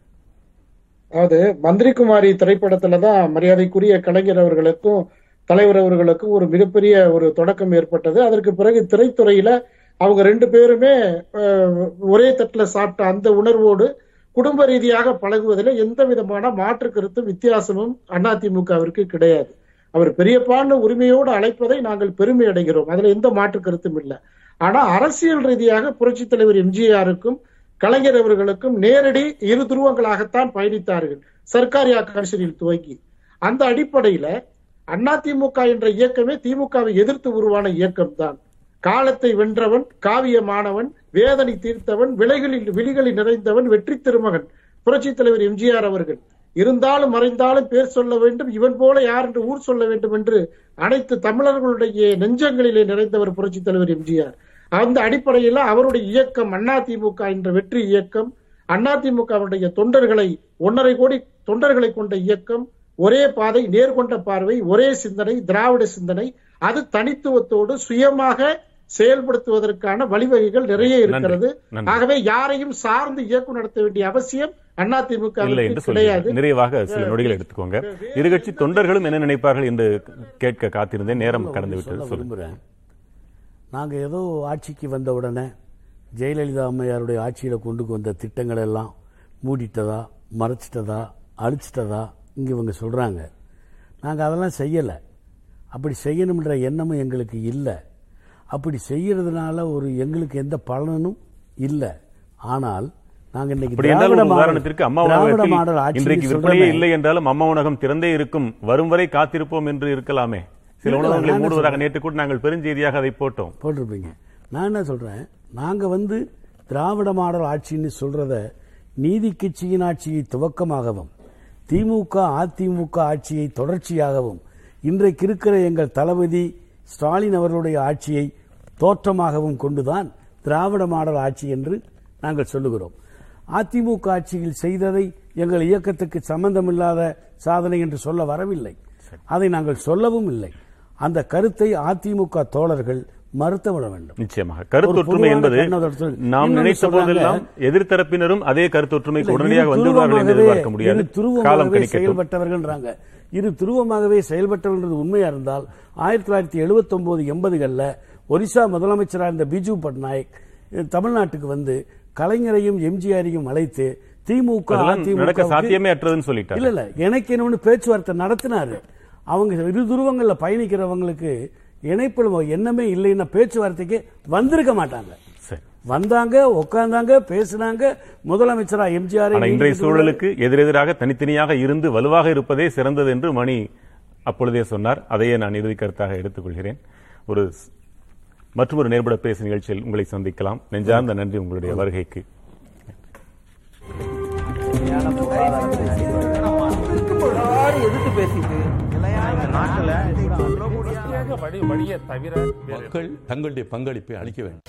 அதாவது மந்திரிகுமாரி திரைப்படத்துலதான் மரியாதைக்குரிய கலைஞர் அவர்களுக்கும் தலைவர் அவர்களுக்கும் ஒரு மிகப்பெரிய ஒரு தொடக்கம் ஏற்பட்டது. அதற்கு பிறகு திரைத்துறையில அவங்க ரெண்டு பேருமே ஒரே தட்டுல சாப்பிட்ட அந்த உணர்வோடு குடும்ப ரீதியாக பழகுவதில் எந்த விதமான மாற்று கருத்தும் வித்தியாசமும் அதிமுகவிற்கு கிடையாது. அவர் பெரியப்பான்னு உரிமையோடு அழைப்பதை நாங்கள் பெருமை அடைகிறோம். அதுல எந்த மாற்று கருத்தும் இல்லை. ஆனா அரசியல் ரீதியாக புரட்சி தலைவர் எம்ஜிஆருக்கும் கலைஞர் அவர்களுக்கும் நேரடி இரு துருவங்களாகத்தான் பயணித்தார்கள். சர்க்காரியா கமிஷனில் துவங்கி. அந்த அடிப்படையில அண்ணா திமுக என்ற இயக்கமே திமுகவை எதிர்த்து உருவான இயக்கம் தான் காலத்தை வென்றவன் காவியமானவன் வேதனை தீர்த்தவன் விலைகளில் விழிகளில் நிறைந்தவன் வெற்றி திருமகன் புரட்சித் தலைவர் எம்ஜிஆர் அவர்கள். இருந்தாலும் மறைந்தாலும் பேர் சொல்ல வேண்டும் இவன் போல யார் என்று ஊர் சொல்ல வேண்டும் என்று அனைத்து தமிழர்களுடைய நெஞ்சங்களிலே நிறைந்தவர் புரட்சித் தலைவர் எம்ஜிஆர். அந்த அடிப்படையில் அவருடைய இயக்கம் அதிமுக என்ற வெற்றி இயக்கம் அதிமுகவுடைய தொண்டர்களை ஒன்றரை கோடி தொண்டர்களை கொண்ட இயக்கம் ஒரே பாதை நேர்கொண்ட பார்வை ஒரே சிந்தனை திராவிட சிந்தனை. அது தனித்துவத்தோடு சுயமாக செயல்படுத்துவதற்கான வழிவகைகள் நிறைய இருக்கிறது. ஆகவே யாரையும் சார்ந்து இயக்கம் நடத்த வேண்டிய அவசியம் அதிமுக இல்லை என்று கிடையாது. சொல்லுங்கள் நிறைவாக சில நொடிகள் எடுத்துக்கோங்க. இருகட்சி தொண்டர்களும் என்ன நினைப்பார்கள் என்று கேட்க காத்திருந்தேன். நேரம் கடந்து விட்டது. விரும்புகிறேன் நாங்கள் ஏதோ ஆட்சிக்கு வந்த உடனே ஜெயலலிதா அம்மையாருடைய ஆட்சியில் கொண்டு வந்த திட்டங்கள் எல்லாம் மூடிட்டதா மறைச்சிட்டதா அழிச்சிட்டதா இங்கே இவங்க சொல்கிறாங்க நாங்கள் அதெல்லாம் செய்யலை. அப்படி செய்யணுன்ற எண்ணமும் எங்களுக்கு இல்லை. அப்படி செய்யறதுனால ஒரு எங்களுக்கு எந்த பலனும் இல்லை. ஆனால் நாங்கள் இன்னைக்கு விற்பனையே. இல்லை என்றாலும் அம்மா உணவகம் திறந்தே இருக்கும். வரும் வரை காத்திருப்போம் என்று இருக்கலாமே. சில உணவகங்களை மூடுவதாக? நேற்று கூட நாங்கள் பெருஞ்செய்தியாக அதை போட்டோம். போட்டிருப்பீங்க. நான் என்ன சொல்றேன்? நாங்க வந்து திராவிட மாடல் ஆட்சின்னு சொல்றத நீதி கட்சியின் ஆட்சியை துவக்கமாகவும் திமுக அதிமுக ஆட்சியை தொடர்ச்சியாகவும் இன்றைக்கு இருக்கிற எங்கள் தளபதி ஸ்டாலின் அவர்களுடைய ஆட்சியை தோற்றமாகவும் கொண்டுதான் திராவிட மாடல் ஆட்சி என்று நாங்கள் சொல்லுகிறோம். அதிமுக ஆட்சியில் செய்ததை எங்கள் இயக்கத்துக்கு சம்பந்தமில்லாத சாதனை என்று சொல்ல வரவில்லை. அதை நாங்கள் சொல்லவும் இல்லை. அந்த கருத்தை அதிமுக தோழர்கள் மறுத்துவிட வேண்டும் நிச்சயமாக. கருத்தொற்றுமை என்பது நாம் நினைத்த போதெல்லாம் எதிர்த்தரப்பினரும் அதே கருத்தொற்றுமைக்கு உடனடியாக வந்து எதிர்பார்க்க முடியாது. காலம் செயல்பட்டவர்கள்ன்றாங்க. இரு துருவமாகவே செயல்பட்டவர்கள் உண்மையா இருந்தால் ஆயிரத்தி தொள்ளாயிரத்தி எழுபத்தி ஒன்பது எண்பதுகள்ல ஒரிசா முதலமைச்சராக இருந்த பிஜு பட்நாயக் தமிழ்நாட்டுக்கு வந்து கலைஞரையும் எம்ஜிஆரையும் அழைத்து திமுக அதிமுக சாத்தியமே அற்றதுன்னு சொல்லிட்டார். இல்ல இல்ல. எனக்கு என்னன்னு பேச்சுவார்த்தை நடத்தினாரு. அவங்க இரு துருவங்கள்ல பயணிக்கிறவங்களுக்கு இணைப்பில் எண்ணமே இல்லைன்னா பேச்சுவார்த்தைக்கு வந்திருக்க மாட்டாங்க. சரி. வந்தாங்க உட்கார்ந்தாங்க பேசினாங்க. முதலமைச்சரா எம்ஜிஆர் இன்றைய சூழலுக்கு எதிரெதிராக தனித்தனியாக இருந்து வலுவாக இருப்பதே சிறந்தது என்று மணி அப்பொழுதே சொன்னார். அதையே நான் இறுதி கருத்தாக எடுத்துக்கொள்கிறேன். ஒரு மற்றொரு நேர்பட பேசு நிகழ்ச்சியில் உங்களை சந்திக்கலாம். நெஞ்சார்ந்த நன்றி உங்களுடைய வருகைக்கு. எதிர்த்து பேசிட்டு நாட்டுல வழி வழியை தவிர மக்கள் தங்களுடைய பங்களிப்பை அளிக்க வேண்டும்.